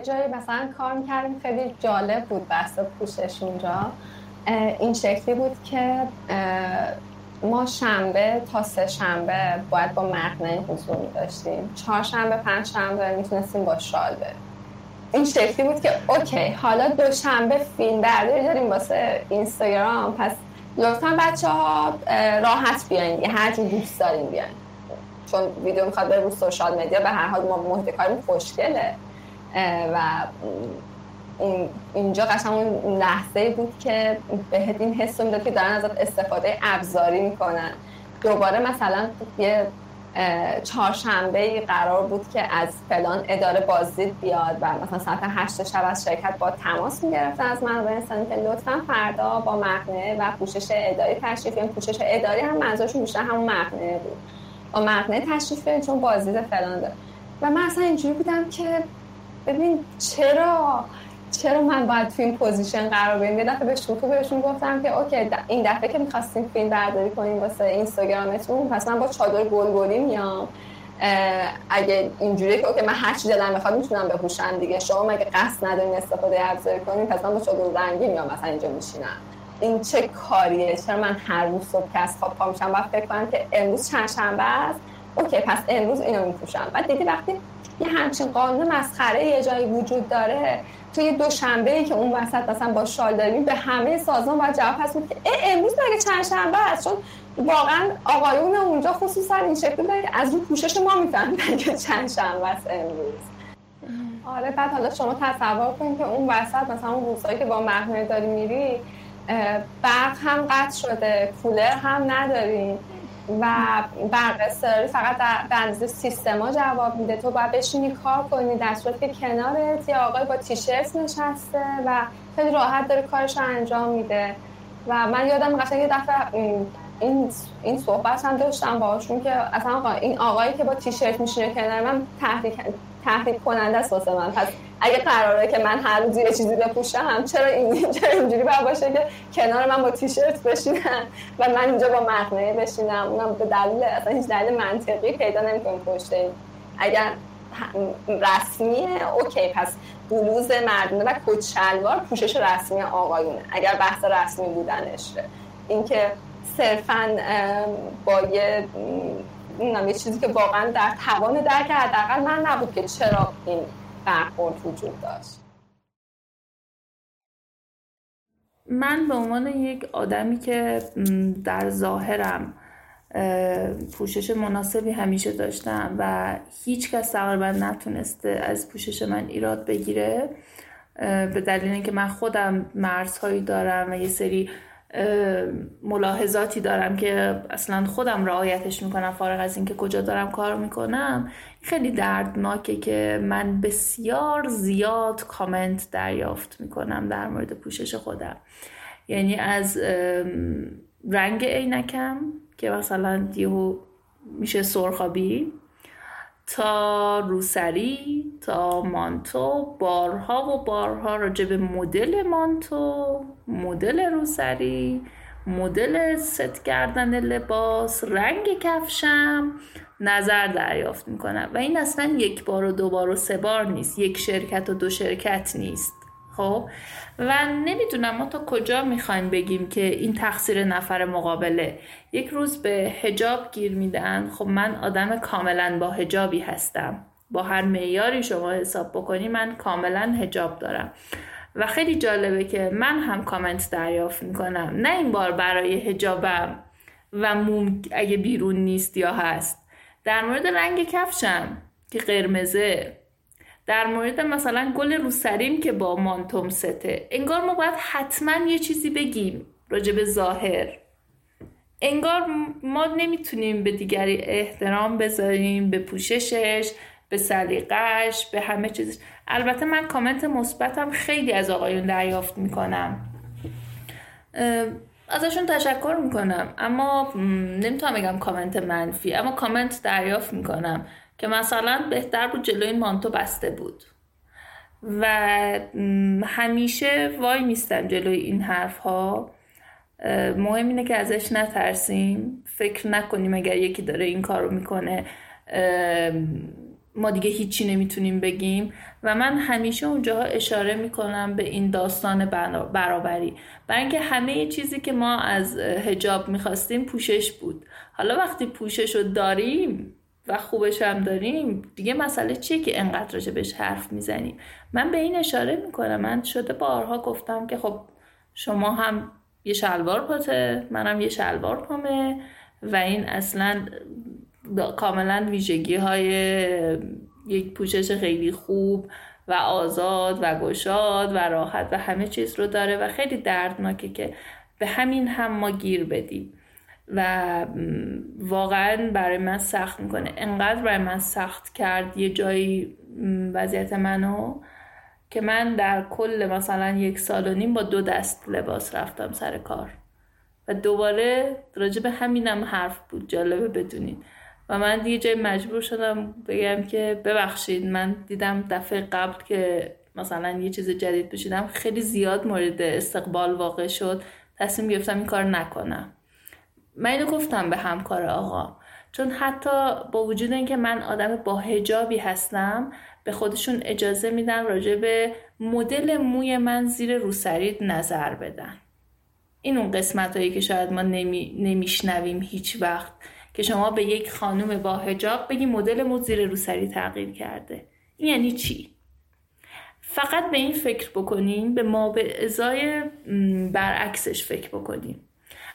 Speaker 3: جایی مثلا کار می‌کردیم خیلی جالب بود بحث پوشش اونجا. این شکلی بود که ما شنبه تا سه شنبه باید با مقنعه حضور داشتیم. چهارشنبه پنج شنبه می‌تونستیم با شال بریم. این شکلی بود که اوکی حالا دوشنبه فیلم برداری داریم واسه اینستاگرام پس لطفا بچه ها راحت بیاین یه هر دوست داریم بیاین. چون ویدیو می‌خواد بره رو سوشال مدیا به هر حال ما محیط کارمون خوشگله. و اینجا قشنگ اون لحظه بود که بهت این حس می‌داد که دارن ازت استفاده ابزاری می‌کنن. دوباره مثلا یه چهارشنبه قرار بود که از فلان اداره بازدید بیاد و مثلا ساعت هشت شب از شرکت با تماس می‌گرفتن از منابع انسانی که لطفا فردا با مقنعه و پوشش اداری تشریف یعنی پوشش اداری هم منظورشون بیشتر همون مقنعه بود. با مقنعه تشریف چون بازدید فلان داره. و من اصلا اینجوری بودم که ببین چرا چرا من باید این position قرار بگیرم یه دفعه به شوخی بهشون گفتم که okay این دفعه که می‌خواستیم فیلم برداری کنیم واسه اینستاگرامتون پس من با چادر گلگلی میام. اگه اینجوری که okay من هر چی دلم بخواد می‌تونم بپوشم دیگه. شما مگه قصد ندارین استفاده ابزاری کنین پس من با چادر رنگی میام مثلا اینجا میشینم. این چه کاریه؟ چرا من هر روز صبح که از خواب پا میشم باید فکر کنم که امروز چند شنبه است؟ اوکی پس امروز اینو میپوشم بعد دیدی وقتی یه همچین قانون مسخره یه جایی وجود داره توی دوشنبه ای که اون وسط مثلا با شال داریم به همه سازمان باید جواب پس که امروز مگه چند شنبه است؟ چون واقعا آقایون اونجا خصوصا این شکلی داره که از رو پوشش ما می‌فهمن که چند شنبه است امروز. آره بعد حالا شما تصور کنید که اون وسط مثلا اون روزایی که با مهمه داری میری برق هم قطع شده کولر هم نداریم و برق فقط به اندازه سیستما جواب میده. تو باید بشینی کار کنی در صورت که کنارت. یه آقای با تیشرت نشسته و خیلی راحت داره کارش رو انجام میده. و من یادم قشنگ یه دفعه این این صحبت هم داشتم باهاشون که اصلا این آقایی که با تیشرت میشینه کنار من تحریک تحریک کننده است واسه من. پس اگه قراره که من هر روز یه چیزی بپوشم چرا این چرا اینجوری باید باشه که کنار من با تیشرت بشینم و من اینجا با مقنعه بشینم؟ اونم به دلیل اصلا هیچ دلیل منطقی پیدا نمی‌کنم پشت اگر رسمیه اوکی پس بلوز مردونه و کت شلوار پوشش رسمی آقایونه اگر بحث رسمی بودنشه اینکه صرفا با یه یه چیزی که واقعا در توان درک حداقل من نبود که چرا این برخورد وجود داشت.
Speaker 2: من به عنوان یک آدمی که در ظاهرم پوشش مناسبی همیشه داشتم و هیچ کس تقریبا نتونسته از پوشش من ایراد بگیره به دلیل اینکه من خودم مرزهایی دارم و یه سری ملاحظاتی دارم که اصلا خودم رعایتش می‌کنم فارغ از اینکه کجا دارم کار می‌کنم. خیلی دردناکه که من بسیار زیاد کامنت دریافت می‌کنم در مورد پوشش خودم. یعنی از رنگ عینکم که مثلا یهو میشه سرخابی تا روسری تا مانتو بارها و بارها راجع به مدل مانتو مدل روسری مدل ست کردن لباس رنگ کفشم نظر دریافت می‌کنم. و این اصلا یک بار و دو بار و سه بار نیست. یک شرکت و دو شرکت نیست. خب؟ و نمی‌دونم ما تا کجا می‌خوایم بگیم که این تقصیر نفر مقابله. یک روز به هجاب گیر میدن. خب من آدم کاملا با هجابی هستم. با هر معیاری شما حساب بکنی من کاملا هجاب دارم. و خیلی جالبه که من هم کامنت دریافت می‌کنم. نه این بار برای هجابم و موم اگه بیرون نیست یا هست. در مورد رنگ کفشم که قرمزه. در مورد مثلا گل روسریم که با مانتوم سته. انگار ما باید حتما یه چیزی بگیم راجع به ظاهر. انگار ما نمی‌تونیم به دیگری احترام بذاریم به پوششش به سلیقش به همه چیزش. البته من کامنت مثبتم خیلی از آقایون دریافت می‌کنم. ازشون تشکر می‌کنم. اما نمی‌تونم بگم کامنت منفی اما کامنت دریافت می‌کنم. که مثلا بهتر بود جلوی این مانتو بسته بود. و همیشه وای میستم جلوی این حرف ها مهم اینه که ازش نترسیم. فکر نکنیم اگر یکی داره این کارو می‌کنه ما دیگه هیچی نمی‌تونیم بگیم. و من همیشه اونجاها اشاره می‌کنم به این داستان برابری. برای اینکه همه چیزی که ما از هجاب می‌خواستیم پوشش بود. حالا وقتی پوشش رو داریم و خوبش هم داریم دیگه مسئله چیه که انقدر راجع بهش حرف می‌زنیم؟ من به این اشاره می‌کنم. من شده بارها گفتم که خب شما هم یه شلوار پاته منم یه شلوار پامه و این اصلا کاملا ویژگی های یک پوشش خیلی خوب و آزاد و گشاد و راحت و همه چیز رو داره و خیلی دردناکه که به همین هم ما گیر بدیم. و واقعا برای من سخت می‌کنه. انقدر برای من سخت کرد یه جایی وضعیت منو که من در کل مثلا یک سال و نیم با دو دست لباس رفتم سر کار. و دوباره راجع به همینم حرف بود جالبه بدونید. و من دیگه جای مجبور شدم بگم که ببخشید من دیدم دفعه قبل که مثلا یه چیز جدید بشیدم خیلی زیاد مورد استقبال واقع شد. تصمیم گرفتم این کار نکنم. من اینو گفتم به همکار آقا. چون حتی با وجود اینکه من آدم با هجابی هستم به خودشون اجازه میدن راجع به مدل موی من زیر روسرید نظر بدن. این اون قسمت هایی که شاید ما نمی، نمیشنویم هیچ وقت که شما به یک خانم با هجاب بگی مدل مو زیر روسری تغییر کرده. این یعنی چی؟ فقط به این فکر بکنین به ما به ازای برعکسش فکر بکنین.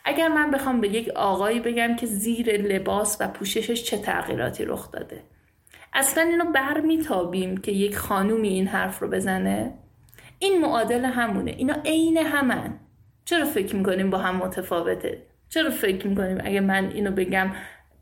Speaker 2: اگر من بخوام به یک آقایی بگم که زیر لباس و پوششش چه تغییراتی رخ داده؟ اصلا اینو بر میتابیم که یک خانومی این حرف رو بزنه؟ این معادل همونه. اینا عین همن. چرا فکر می‌کنیم با هم متفاوته؟ چرا فکر می‌کنیم اگه من اینو بگم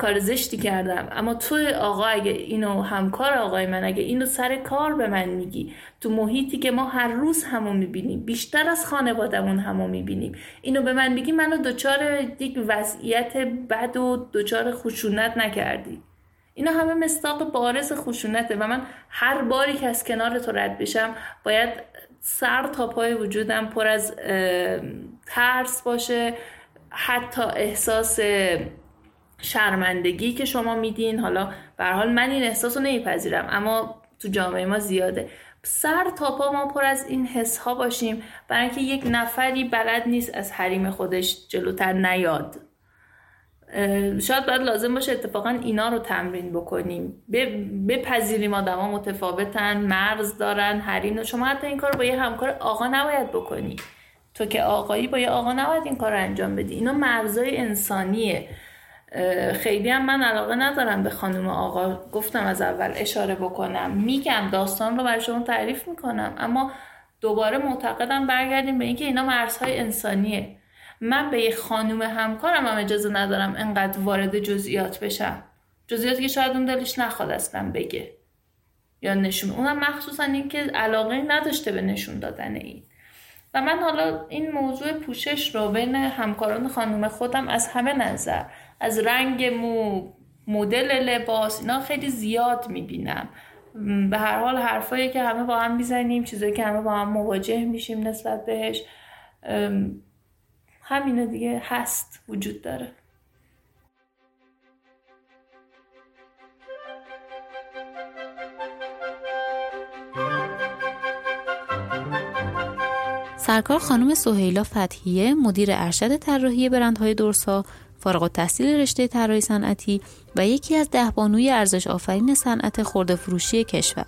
Speaker 2: کار زشتی کردم. اما تو آقا اگه اینو همکار آقای من اگه اینو سر کار به من میگی تو محیطی که ما هر روز همو می‌بینیم بیشتر از خانوادمون همو می‌بینیم اینو به من میگی منو دچار یک وضعیت بد و دچار خشونت نکردی. اینا همه مستاق بارز خشونته و من هر باری که از کنار تو رد بشم باید سر تا پای وجودم پر از ترس باشه حتی احساس شرمندگی که شما میدین. حالا به حال من این احساس رو نمیپذیرم اما تو جامعه ما زیاده. سر تا پا ما پر از این حس ها باشیم. برای اینکه یک نفری بلد نیست از حریم خودش جلوتر نیاد. شاید باید لازم باشه اتفاقا اینا رو تمرین بکنیم. بپذیریم آدما متفاوتن مرز دارن حریم شما حتی این کار با یه همکار آقا نباید بکنی. تو که آقایی با یه آقا نباید این کار رو انجام بدی. اینا مرزای انسانیه. خیلی هم من علاقه ندارم به خانم آقا. گفتم از اول اشاره بکنم. میگم داستان رو برای شما تعریف می‌کنم. اما دوباره معتقدم برگردیم به اینکه اینا مرزهای انسانیه. من به یه خانم همکارم هم اجازه ندارم انقدر وارد جزئیات بشم. جزئیاتی که شاید اون دلش نخواد اصلا بگه. یا نشون. اونم مخصوصا اینکه علاقه نداشته به نشون دادن این. و من حالا این موضوع پوشش رو بین همکاران خانم خودم از همه نظر از رنگ مو مدل لباس اینا خیلی زیاد می‌بینم. به هر حال حرفایی که همه با هم می‌زنیم چیزایی که همه با هم مواجه میشیم نسبت بهش همینه دیگه هست وجود داره.
Speaker 4: سرکار خانم سهیلا فتحیه مدیر ارشد طراحی برندهای دورسا فارغ التحصیل رشته طراحی صنعتی و یکی از ده بانوی ارزش آفرین صنعت خورده فروشی کشور.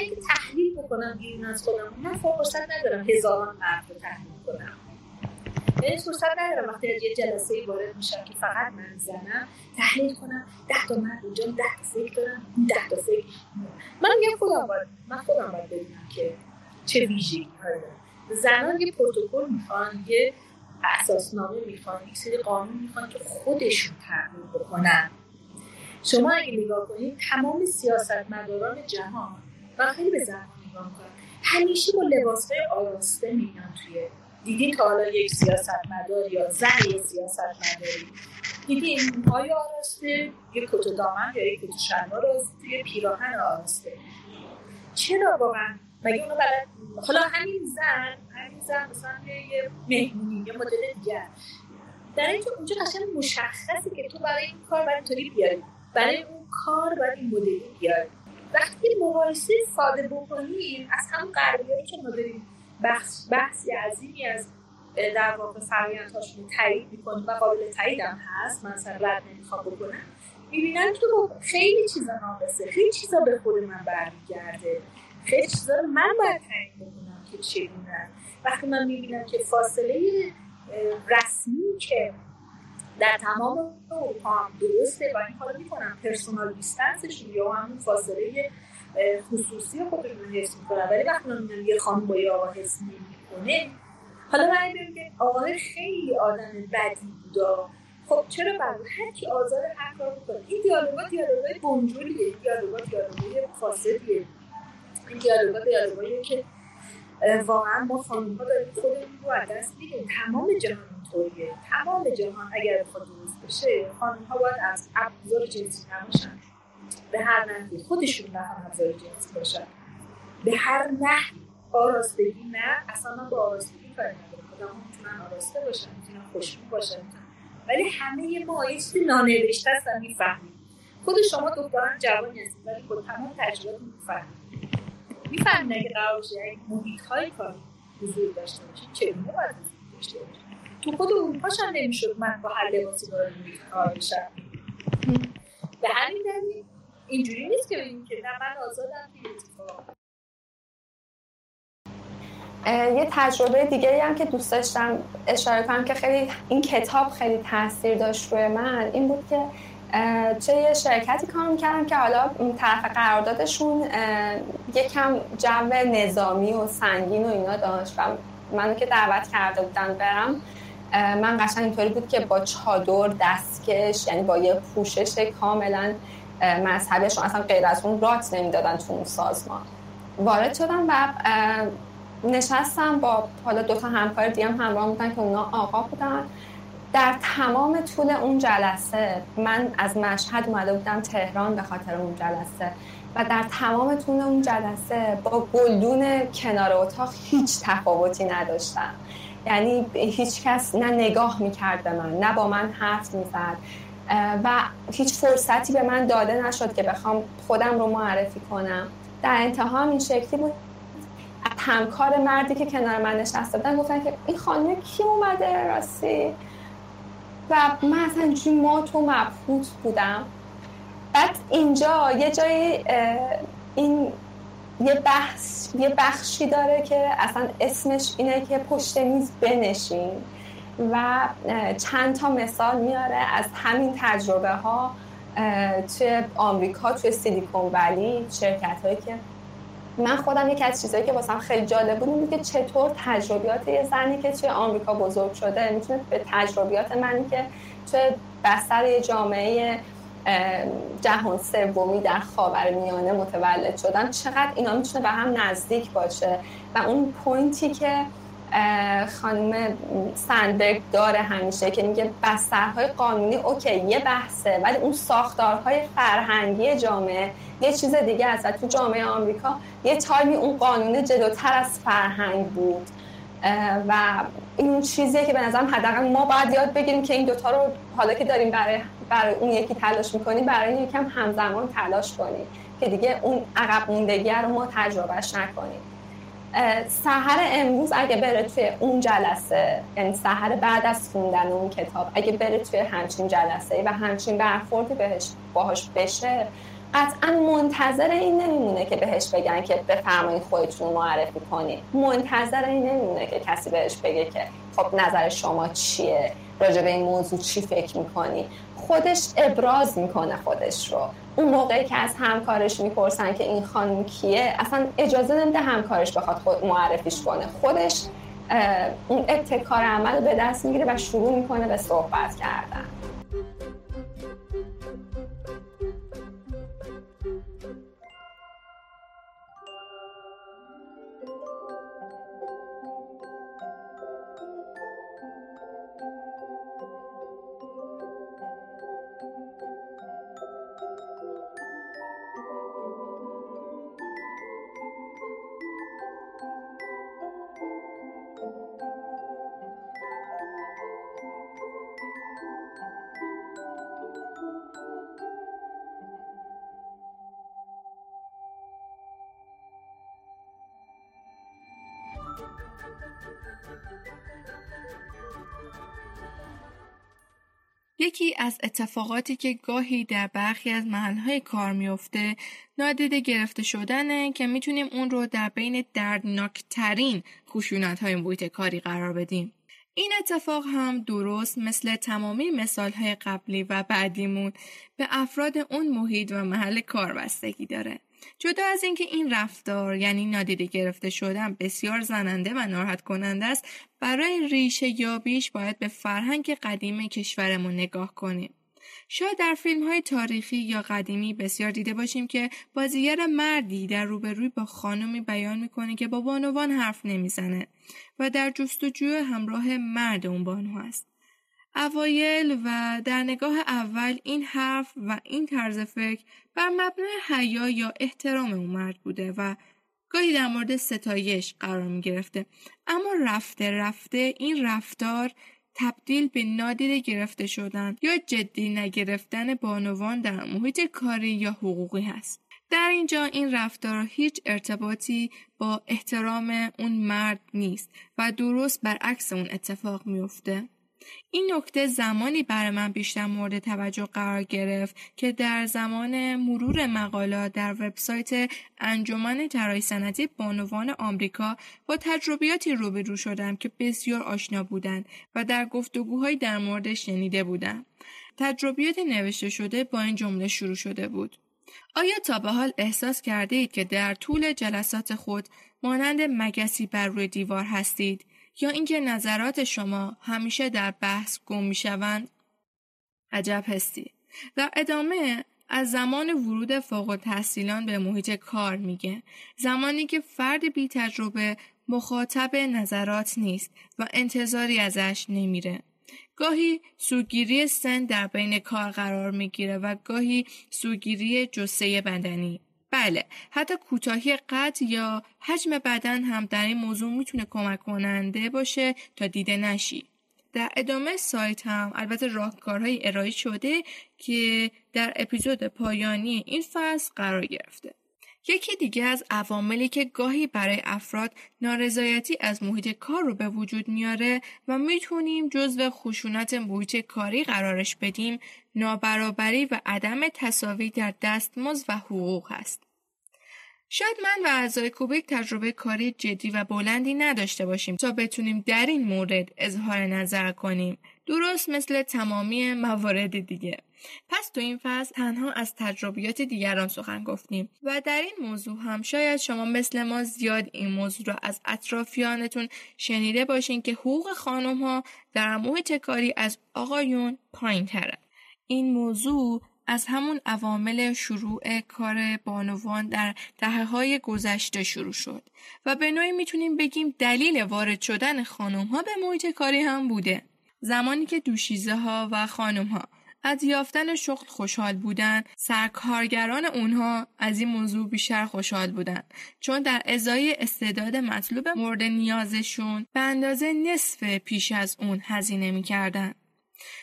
Speaker 5: اینکه تحلیل بکنم بیرون از خودم من فرصت ندارم هزاران مرد رو تحلیل کنم. یعنی فرصت ندارم وقتی از یه جلسه وارد میشم که فقط من زنم تحلیل کنم ده تا مرد اونجا ده تا فکر دارم ده تا فکر. من میگم خودم باید من خودم باید ببینم که چه ویژگی دارم. زنان یه پروتکل می‌خوان یه اساسنامه می‌خوان یک سری قانون می‌خوان که خودشون تحلیل بکنن. شما اگه نگاه کنید تمام سیاستمداران جهان و خیلی به زن نگاه کنید همیشه با لباسهای آراسته میان توی دیدین تا حالا یک سیاستمدار یا زن یک سیاستمداری؟ دیدین پای آراسته یک کت دامن یا یک کت شلوار توی پیراهن آراسته. چرا واقعا مگه اونو بلد حالا همین زن همین زن مثلا یه مهمونی یا مدل دیگر در اینکه اونجا قشنگ مشخصه که تو برای این کار باید اینطوری بیاری. برای اون کار باید این مدلی بیاد وقتی مقایسه ساده بکنیم از هم غربیایی که ما داریم بحث بحثی عظیمی از در واقع فرآیندهاشون تایید می‌کنیم و قابل تایید هم هست من اصلا رد نمی‌خوام بکنم می‌بینم که خیلی چیزا ناقصه خیلی چیزا به خود من برمیگرده خیلی چیزا رو من باید تعیین بکنم که چگونه وقتی من می‌بینم که فاصله رسمی که در تمام اروپا هم درسته و این کارو می‌کنن پرسونال دیستنسشون یا همون فاصله خصوصی خودشون حس می‌کنن. ولی وقتی من یه خانم با یه آقا حس نمی‌کنه حالا من که آقا خیلی آدم بدی بودا. خب چرا بر هر کی آزار هر کار بکنه این دیالوگا دیالوگای بنجولیه. دیالوگا دیالوگای فاسدیه. این دیالوگا دیالوگایی که واقعا ما خانم ها داریم خودمون رو از دست میدیم. تمام جهان طوریه تمام جهان اگر بخواد درست بشه خانم ها باید از ابزار جنسی نباشن. به هر نحوی خودشون هم ابزار جنسی باشن. به هر نحوی. آراستگی نه. اصلا با آراستگی کاری ندارم. خودم می‌تونن آراسته باشن می‌تونن خوشبو باشن. ولی همه ما یه چیزی نانوشته هستن می‌فهمیم. خود شما دختران جوانی هستید ولی با تمام تجربه می‌فهمید. می‌فهمید اگه قرار باشه یک محیط های کاری حضور داشته باشید چگونه باید داشته باشید تو خود اروپاش هم نمی‌شد من با هر لباسی وارد کار بشم. به همین دلیل اینجوری نیست که بگیم که نه من آزادم
Speaker 3: یه تجربه دیگه هم که دوست داشتم اشاره کنم که خیلی این کتاب خیلی تاثیر داشت روی من این بود که چه یه شرکتی کار می‌کردم که حالا طرف قراردادشون یکم جو نظامی و سنگین و اینا داشت و منو که دعوت کرده بودن برم من قشنگ اینطوری بود که با چادر دستکش یعنی با یه پوشش کاملا مذهبشون اصلا غیر از اون رات نمی‌دادن تو اون سازمان. وارد شدم و نشستم با حالا دو تا همکار دیگه هم همراه بودن که اونا آقا بودن. در تمام طول اون جلسه من از مشهد اومده بودم تهران به خاطر اون جلسه و در تمام طول اون جلسه با گلدون کنار اتاق هیچ تفاوتی نداشتم. یعنی هیچ کس نه نگاه می‌کرد به من نه با من حرف می‌زد. و هیچ فرصتی به من داده نشد که بخوام خودم رو معرفی کنم. در انتها این شکلی بود. همکار مردی که کنار من نشسته بودن گفتن که این خانم کی اومده راستی؟ و من اصلا ما تو مبهوت بودم. بعد اینجا یه جایی این یه بحث یه بخشی داره که اصلا اسمش اینه که پشت میز بنشین و چند تا مثال میاره از همین تجربه ها توی آمریکا توی سیلیکون ولی شرکت هایی که من خودم یکی از چیزایی که واسم خیلی جالب بود این که چطور تجربیات یه زنی که توی آمریکا بزرگ شده می‌تونه به تجربیات منی که توی بستر یه جامعه جهان سومی در خاور میانه متولد شدن چقدر اینا می‌تونه به هم نزدیک باشه. و اون point ی که خانم سندبرگ داره همیشه که میگه بسترهای قانونی okay یه بحثه ولی اون ساختارهای فرهنگی جامعه یه چیز دیگه است. تو جامعه آمریکا یه time ی اون قانون جلوتر از فرهنگ بود. و این چیزیه که به نظرم حداقل ما باید یاد بگیریم که این دوتا رو حالا که داریم برای, برای اون یکی تلاش می‌کنیم برای این یکم همزمان تلاش کنیم که دیگه اون عقب موندگی رو ما تجربهش نکنیم. سحر امروز اگه بره توی اون جلسه یعنی سحر بعد از خوندن اون کتاب اگه بره توی همچین جلسه و همچین برخوردی بهش باهاش بشه قطعا منتظر این نمیمونه که بهش بگن که بفرمایید خودتون معرفی کنید. منتظر این نمیمونه که کسی بهش بگه که خب نظر شما چیه؟ راجع به این موضوع چی فکر می‌کنی؟ خودش ابراز می‌کنه خودش رو. اون موقعی که از همکارش می‌پرسن که این خانم کیه اصلا اجازه نمیده همکارش بخواد خود معرفیش کنه. خودش اون ابتکار عمل به دست می‌گیره و شروع می‌کنه به صحبت کردن.
Speaker 1: یکی از اتفاقاتی که گاهی در برخی از محلهای کار میفته نادیده گرفته شدنه که می‌تونیم اون رو در بین دردناکترین خشونت های محیط کاری قرار بدیم. این اتفاق هم درست مثل تمامی مثال قبلی و بعدیمون به افراد اون محیط و محل کار بستگی داره. جدا از اینکه این رفتار یعنی نادیده گرفته شدن بسیار زننده و ناراحت کننده است برای ریشه یابیش باید به فرهنگ قدیم کشورمون نگاه کنیم شاید در فیلم های تاریخی یا قدیمی بسیار دیده باشیم که بازیگر مردی در روبروی با خانمی بیان می‌کنه که با بانوان حرف نمی‌زنه و در جستجوی همراه مرد اون بانو است. اوایل و در نگاه اول این حرف و این طرز فکر بر مبنای حیا یا احترام مرد بوده و گاهی در مورد ستایش قرار می گرفته اما رفته رفته این رفتار تبدیل به نادیده گرفته شدن یا جدی نگرفتن بانوان در محیط کاری یا حقوقی هست. در اینجا این رفتار هیچ ارتباطی با احترام اون مرد نیست و درست برعکس اون اتفاق میفته. این نکته زمانی برای من بیشتر مورد توجه قرار گرفت که در زمان مرور مقالات در وبسایت انجمن طراحی صنعتی بانوان آمریکا با تجربیاتی روبرو شدم که بسیار آشنا بودند و در گفتگوهایی در مورد شنیده بودم. تجربیاتی نوشته شده با این جمله شروع شده بود. آیا تا به حال احساس کرده اید که در طول جلسات خود مانند مگسی بر روی دیوار هستید؟ یا اینکه نظرات شما همیشه در بحث گم می شوند؟ عجب هستی. در ادامه از زمان ورود فوق تحصیلان به محیط کار میگه زمانی که فرد بی تجربه مخاطب نظرات نیست و انتظاری ازش نمیره. گاهی سوگیری سن در بین کار قرار می‌گیره و گاهی سوگیری جسه بدنی. بله حتی کوتاهی قد یا حجم بدن هم در این موضوع می‌تونه کمک کننده باشه تا دیده نشی. در ادامه سایت هم البته راهکارهایی ارائه شده که در اپیزود پایانی این فصل قرار گرفته. یکی دیگه از عواملی که گاهی برای افراد نارضایتی از محیط کار رو به وجود میاره و می‌تونیم جزو خشونت محیط کاری قرارش بدیم نابرابری و عدم تصاوی در دستمزد و حقوق است. شاید من و اعضای کوبیک تجربه کاری جدی و بلندی نداشته باشیم تا بتونیم در این مورد اظهار نظر کنیم درست مثل تمامی موارد دیگه پس تو این فصل تنها از تجربیات دیگران سخن گفتیم و در این موضوع هم شاید شما مثل ما زیاد این موضوع را از اطرافیانتون شنیده باشین که حقوق خانم ها در محیط کاری از آقایون پایین تره. این موضوع از همون عوامل شروع کار بانوان در دهه های گذشته شروع شد و به نوعی می‌تونیم بگیم دلیل وارد شدن خانم ها به محیط کاری هم بوده. زمانی که دوشیزه ها و خانم ها از یافتن شغل خوشحال بودن سرکارگران اونها از این موضوع بیشتر خوشحال بودن چون در ازای استعداد مطلوب مورد نیازشون به اندازه نصف پیش از اون هزینه می‌کردن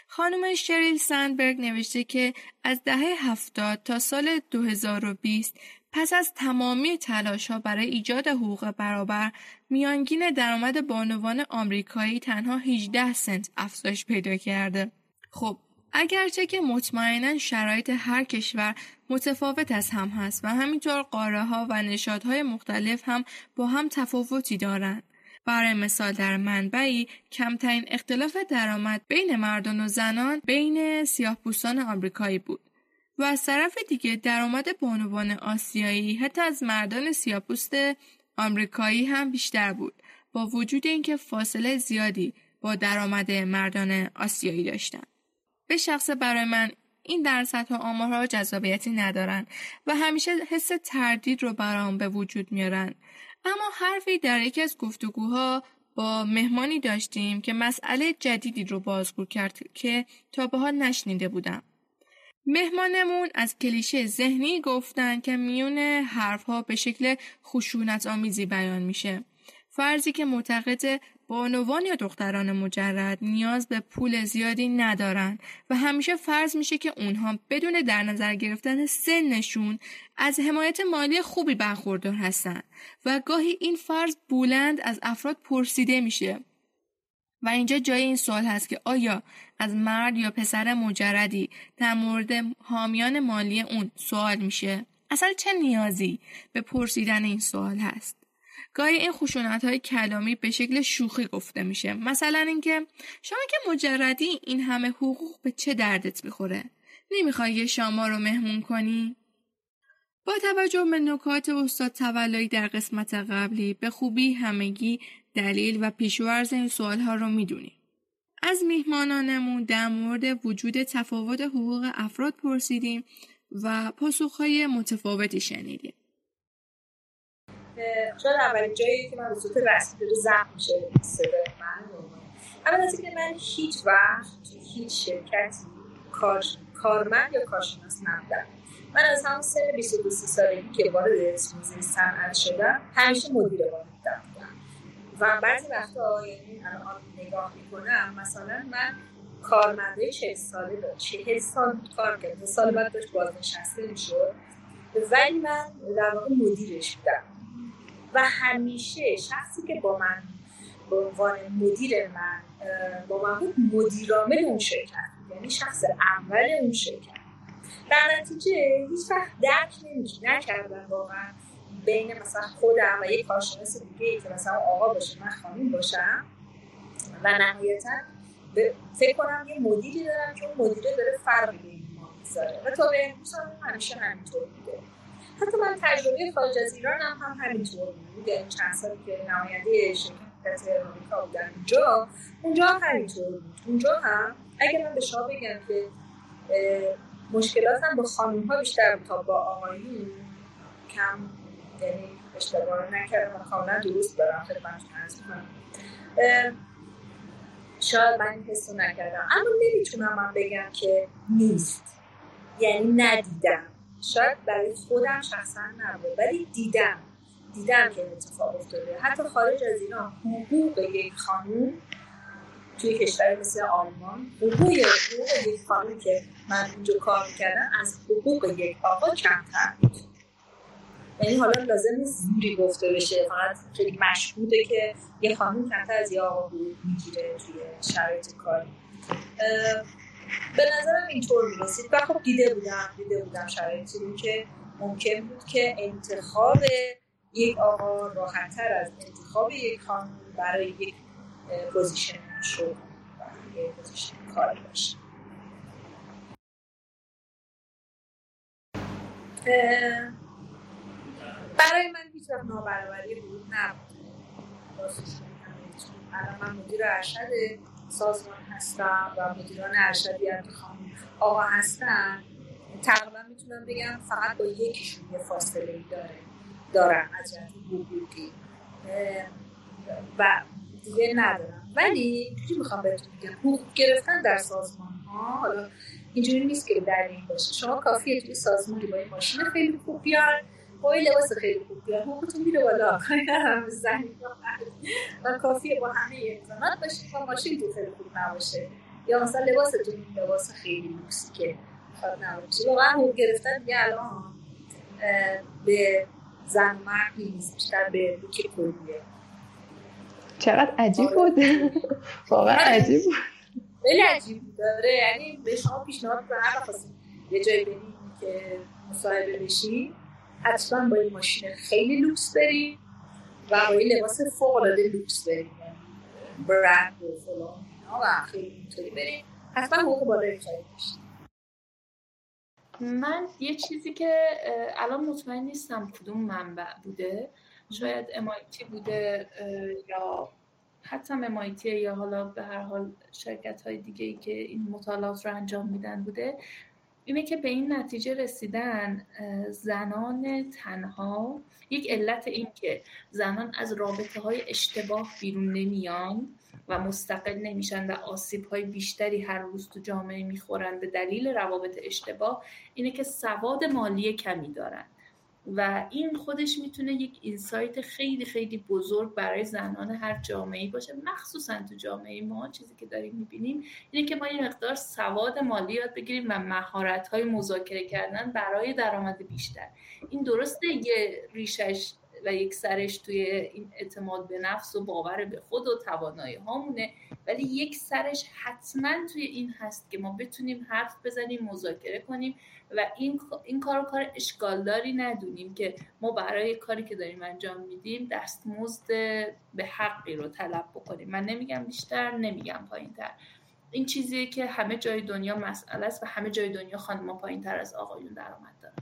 Speaker 1: خانم شریل سندبرگ نوشته که از دهه هفتاد تا سال 2020 پس از تمامی تلاش ها برای ایجاد حقوق برابر میانگین درآمد بانوان آمریکایی تنها 18 سنت افزایش پیدا کرده. خب اگرچه که مطمئنا شرایط هر کشور متفاوت از هم هست و همینطور قاره ها و نشادهای مختلف هم با هم تفاوتی دارند. برای مثال در منبعی کمترین اختلاف درآمد بین مردان و زنان بین سیاهپوستان آمریکایی بود و از طرف دیگه درآمد بانوان آسیایی حتی از مردان سیاهپوست آمریکایی هم بیشتر بود با وجود اینکه فاصله زیادی با درآمد مردان آسیایی داشتند. به شخص برای من این درصدها آمارها جذابیتی ندارن و همیشه حس تردید رو برام به وجود میارن. اما حرفی در یکی از گفتگوها با مهمانی داشتیم که مسئله جدیدی رو بازگو کرد که تا به حال نشنیده بودم. مهمانمون از کلیشه ذهنی گفتن که میون حرفها به شکل خشونت آمیزی بیان میشه. فرضی که معتقد بانوان یا دختران مجرد نیاز به پول زیادی ندارن و همیشه فرض میشه که اونها بدون در نظر گرفتن سنشون از حمایت مالی خوبی برخوردار هستن و گاهی این فرض بلند از افراد پرسیده میشه و اینجا جای این سوال هست که آیا از مرد یا پسر مجردی در مورد حامیان مالی اون سوال میشه؟ اصلا چه نیازی به پرسیدن این سوال هست؟ گاهی این خشونت های کلامی به شکل شوخی گفته میشه. مثلا اینکه شما که مجردی این همه حقوق به چه دردت می‌خوره؟ نمی‌خوای یه شما رو مهمون کنی؟ با توجه به نکات استاد تولایی در قسمت قبلی به خوبی همگی دلیل و پیشورز این سوال ها رو می‌دونیم از میهمانانمون در مورد وجود تفاوت حقوق افراد پرسیدیم و پاسخهای متفاوتی شنیدیم.
Speaker 5: شاید اولین جایی که من به صورت رسمی داره زخم میشه صدای من. اما از که من هیچ وقت هیچ شرکتی کار کارمند یا کارشناس نبودم. من از همون سن 22 سالگی که وارد حوزه صنعت شدم همیشه مدیر بودم و بعضی وقتا یعنی الان نگاه می‌کنم مثلا من کارمنده 40 ساله داشت 40 سال کار کرد سال بعد داشت بازنشسته می‌شد. ولی من در واقع مدیرش بودم. و همیشه شخصی که با من به عنوان مدیر من با من بود مدیرامل اون شرکت یعنی شخص اول اون شرکت. در نتیجه هیچ وقت درک نکردم واقعا بین مثلا خودم و یک کارشناس دیگه که مثلا آقا باشه من خانم باشم و نهایتا فکر کنم یه مدیری دارم که اون مدیره داره فرق بین ما می‌ذاره. و تا به امروز هم همیشه همینطور بوده. حتی من تجربه خارج از ایران هم, هم همینطور بود. یعنی چند سالی که نماینده شرکت آمریکا بودم اونجا اونجا هم همینطور بود. اونجا هم اگر من به شما بگم که مشکلاتم با خانم ها بیشتر تا با آقایون کم یعنی اشتباه نکردم و کاملا درست دارم. خدمتتون عرض شاید من این حسو نکردم. اما نمی‌تونم من بگم که نیست. یعنی ندیدم. شاید برای خودم شخصا نبود ولی دیدم دیدم که اتفاق افتاده. حتی خارج از ایران حقوق یک خانوم توی کشور مثل آلمان حقوق حقوق یک خانوم که من اینجا کار می‌کردم از حقوق یک آقا کمتر بود. یعنی حالا لازم نیست زوری گفته بشه فقط خیلی مشهوده که یه خانم کمتر از یه آقا بود می‌گیره توی شرایط کاری. به نظرم اینطور می‌رسید و خب دیده بودم دیده بودم شرایطی که ممکن بود که انتخاب یک آقا راحتتر از انتخاب یک خانم برای یک position برای position کاری باشه. برای من هیچ وقت نابرابری بود نبود الان من مدیر ارشد سازمان هستم و مدیران ارشدی هم خانم آقا هستن. تقریبا می‌تونم بگم فقط با یکیشون یه فاصله ای داره دارم از جهت حقوقی. و دیگه ندارم. ولی چی می‌خوام بهتون بگم حقوق گرفتن در سازمان ها حالا اینجوری نیست که در این باشه. شما کافیه توی سازمانی با این ماشین خیلی خوب بیار این لباس خیلی خوب بیار. حقوقتون میره بالا. و کافیه با همه امکانات باشید با ماشین تو خیلی خوب نباشه. یا مثلا لباستون لباس خیلی لوکسی که خواد نباشه. واقعا حقوق گرفتن دیگه الان به زن مرد نیست. بیشتر به look کلیه.
Speaker 3: چقدر عجیب بود. واقعا عجیب بود.
Speaker 5: خیلی عجیب بود. داره یعنی به شما پیشنهاد کنم هر یه جایی بریم که مصاحبه بشی حتما با این ماشین خیلی لوکس بریم و با این لباس فوق العاده لوکس بریم برند و فلان و خیلی اینطوری بریم. حتما حقوق بالایی خواهید
Speaker 2: من یه چیزی که الان مطمئن نیستم کدوم منبع بوده. شاید MIT بوده یا حتی MIT یا حالا به هر حال شرکت های دیگه ای که این مطالعات رو انجام میدن بوده. اینه که به این نتیجه رسیدن زنان تنها یک علت این که زنان از رابطه های اشتباه بیرون نمیان و مستقل نمیشن و آسیب های بیشتری هر روز تو جامعه می‌خورن به دلیل روابط اشتباه اینه که سواد مالی کمی دارن. و این خودش می‌تونه یک اینسایت خیلی خیلی بزرگ برای زنان هر جامعه باشه. مخصوصا تو جامعه ما چیزی که داریم می‌بینیم اینه که ما یه مقدار سواد مالی یاد بگیریم و مهارت های مذاکره کردن برای درآمد بیشتر. این درسته یه ریشش و یک سرش توی این اعتماد به نفس و باور به خود و توانایی هامونه. ولی یک سرش حتما توی این هست که ما بتونیم حرف بزنیم مذاکره کنیم و این این کار کار اشکالداری ندونیم که ما برای کاری که داریم انجام میدیم دستمزد به حقی رو طلب بکنیم. من نمیگم بیشتر نمیگم پایینتر. این چیزیه که همه جای دنیا مسئله است و همه جای دنیا خانم‌ها پایینتر از آقایون درآمد دارن.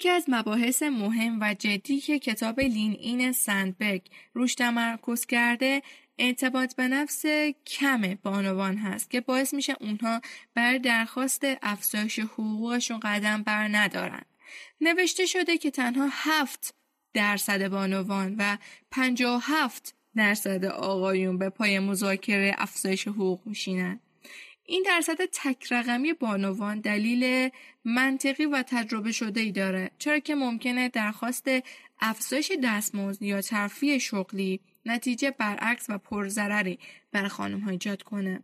Speaker 1: یکی از مباحث مهم و جدی که کتاب لین این سندبرگ روش تمرکز کرده اعتماد به نفس کم بانوان هست که باعث میشه اونها بر درخواست افزایش حقوقشون قدم بر ندارن. نوشته شده که تنها هفت درصد بانوان و 57 درصد آقایون به پای مذاکره افزایش حقوق میشینن. این درصد تک رقمی بانوان دلیل منطقی و تجربه شده ای داره چرا که ممکنه درخواست افزایش دستمزد یا ترفیع شغلی نتیجه برعکس و پرضرری بر خانم ها ایجاد کنه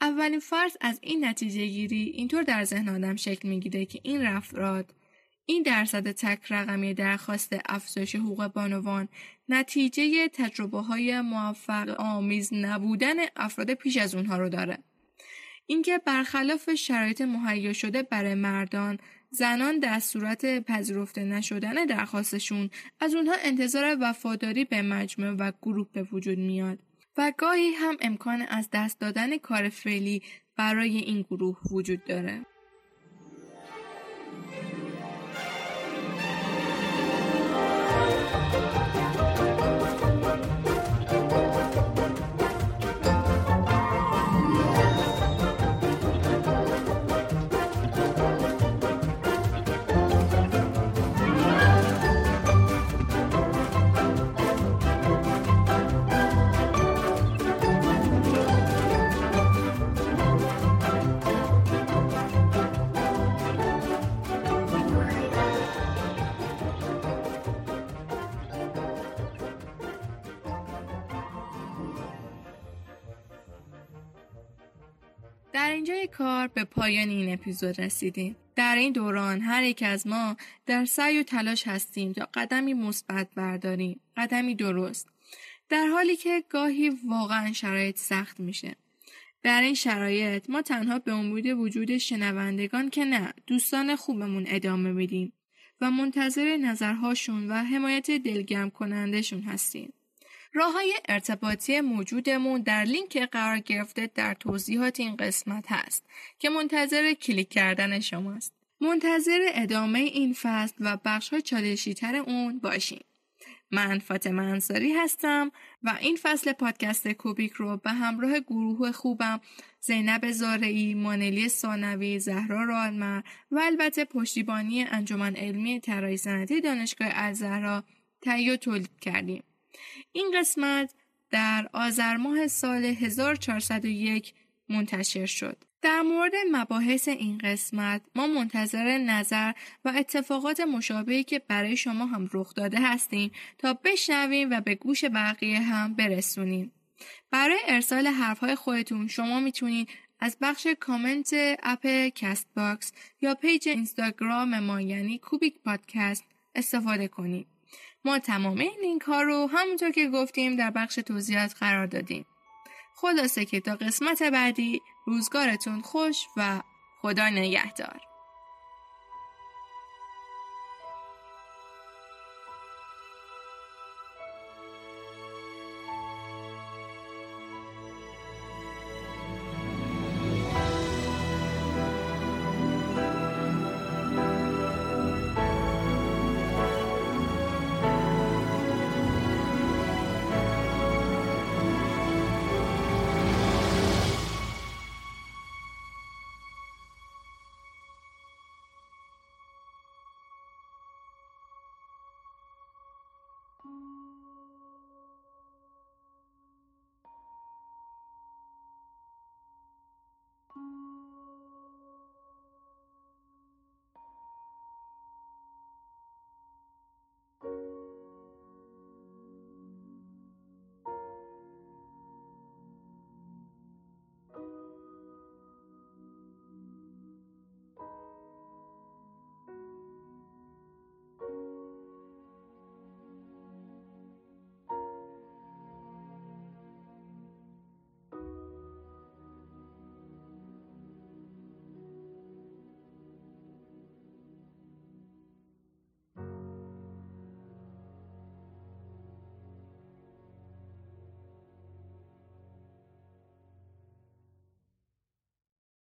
Speaker 1: اولین فرض از این نتیجه گیری اینطور در ذهن آدم شکل می‌گیره که این رفتارات این درصد تک رقمی درخواست افزایش حقوق بانوان نتیجه تجربه های موفق آمیز نبودن افراد پیش از اونها رو داره. اینکه برخلاف شرایط مهیا شده برای مردان زنان در صورت پذیرفته نشدن درخواستشون از اونها انتظار وفاداری به مجموعه و گروه به وجود میاد و گاهی هم امکان از دست دادن کار فعلی برای این گروه وجود داره. اینجای کار به پایان این اپیزود رسیدیم. در این دوران هر یک از ما در سعی و تلاش هستیم تا قدمی مثبت برداریم، قدمی درست. در حالی که گاهی واقعا شرایط سخت میشه. در این شرایط ما تنها به امید وجود شنوندگان که نه دوستان خوبمون ادامه میدیم و منتظر نظرهاشون و حمایت دلگرم کنندشون هستیم. راه های ارتباطی موجودمون در لینک قرار گرفته در توضیحات این قسمت هست که منتظر کلیک کردن شماست. منتظر ادامه این فصل و بخش های چالشی تر اون باشین. من فاطمه انصاری هستم و این فصل پادکست کوبیک رو به همراه گروه خوبم زینب زارعی، مانلی سانوی، زهرا رالمر و البته پشتیبانی انجمن علمی طراحی صنعتی دانشگاه الزهرا تهیه تولید کردیم. این قسمت در آذر ماه سال 1401 منتشر شد. در مورد مباحث این قسمت ما منتظر نظر و اتفاقات مشابهی که برای شما هم رخ داده هستیم تا بشنویم و به گوش بقیه هم برسونیم. برای ارسال حرفهای خودتون شما می‌تونید از بخش کامنت اپ کست باکس یا پیج اینستاگرام ما یعنی کوبیک پادکست استفاده کنید. ما تمام این لینک ها رو همونطور که گفتیم در بخش توضیحات قرار دادیم. خلاصه که تا قسمت بعدی روزگارتون خوش و خدا نگهدار.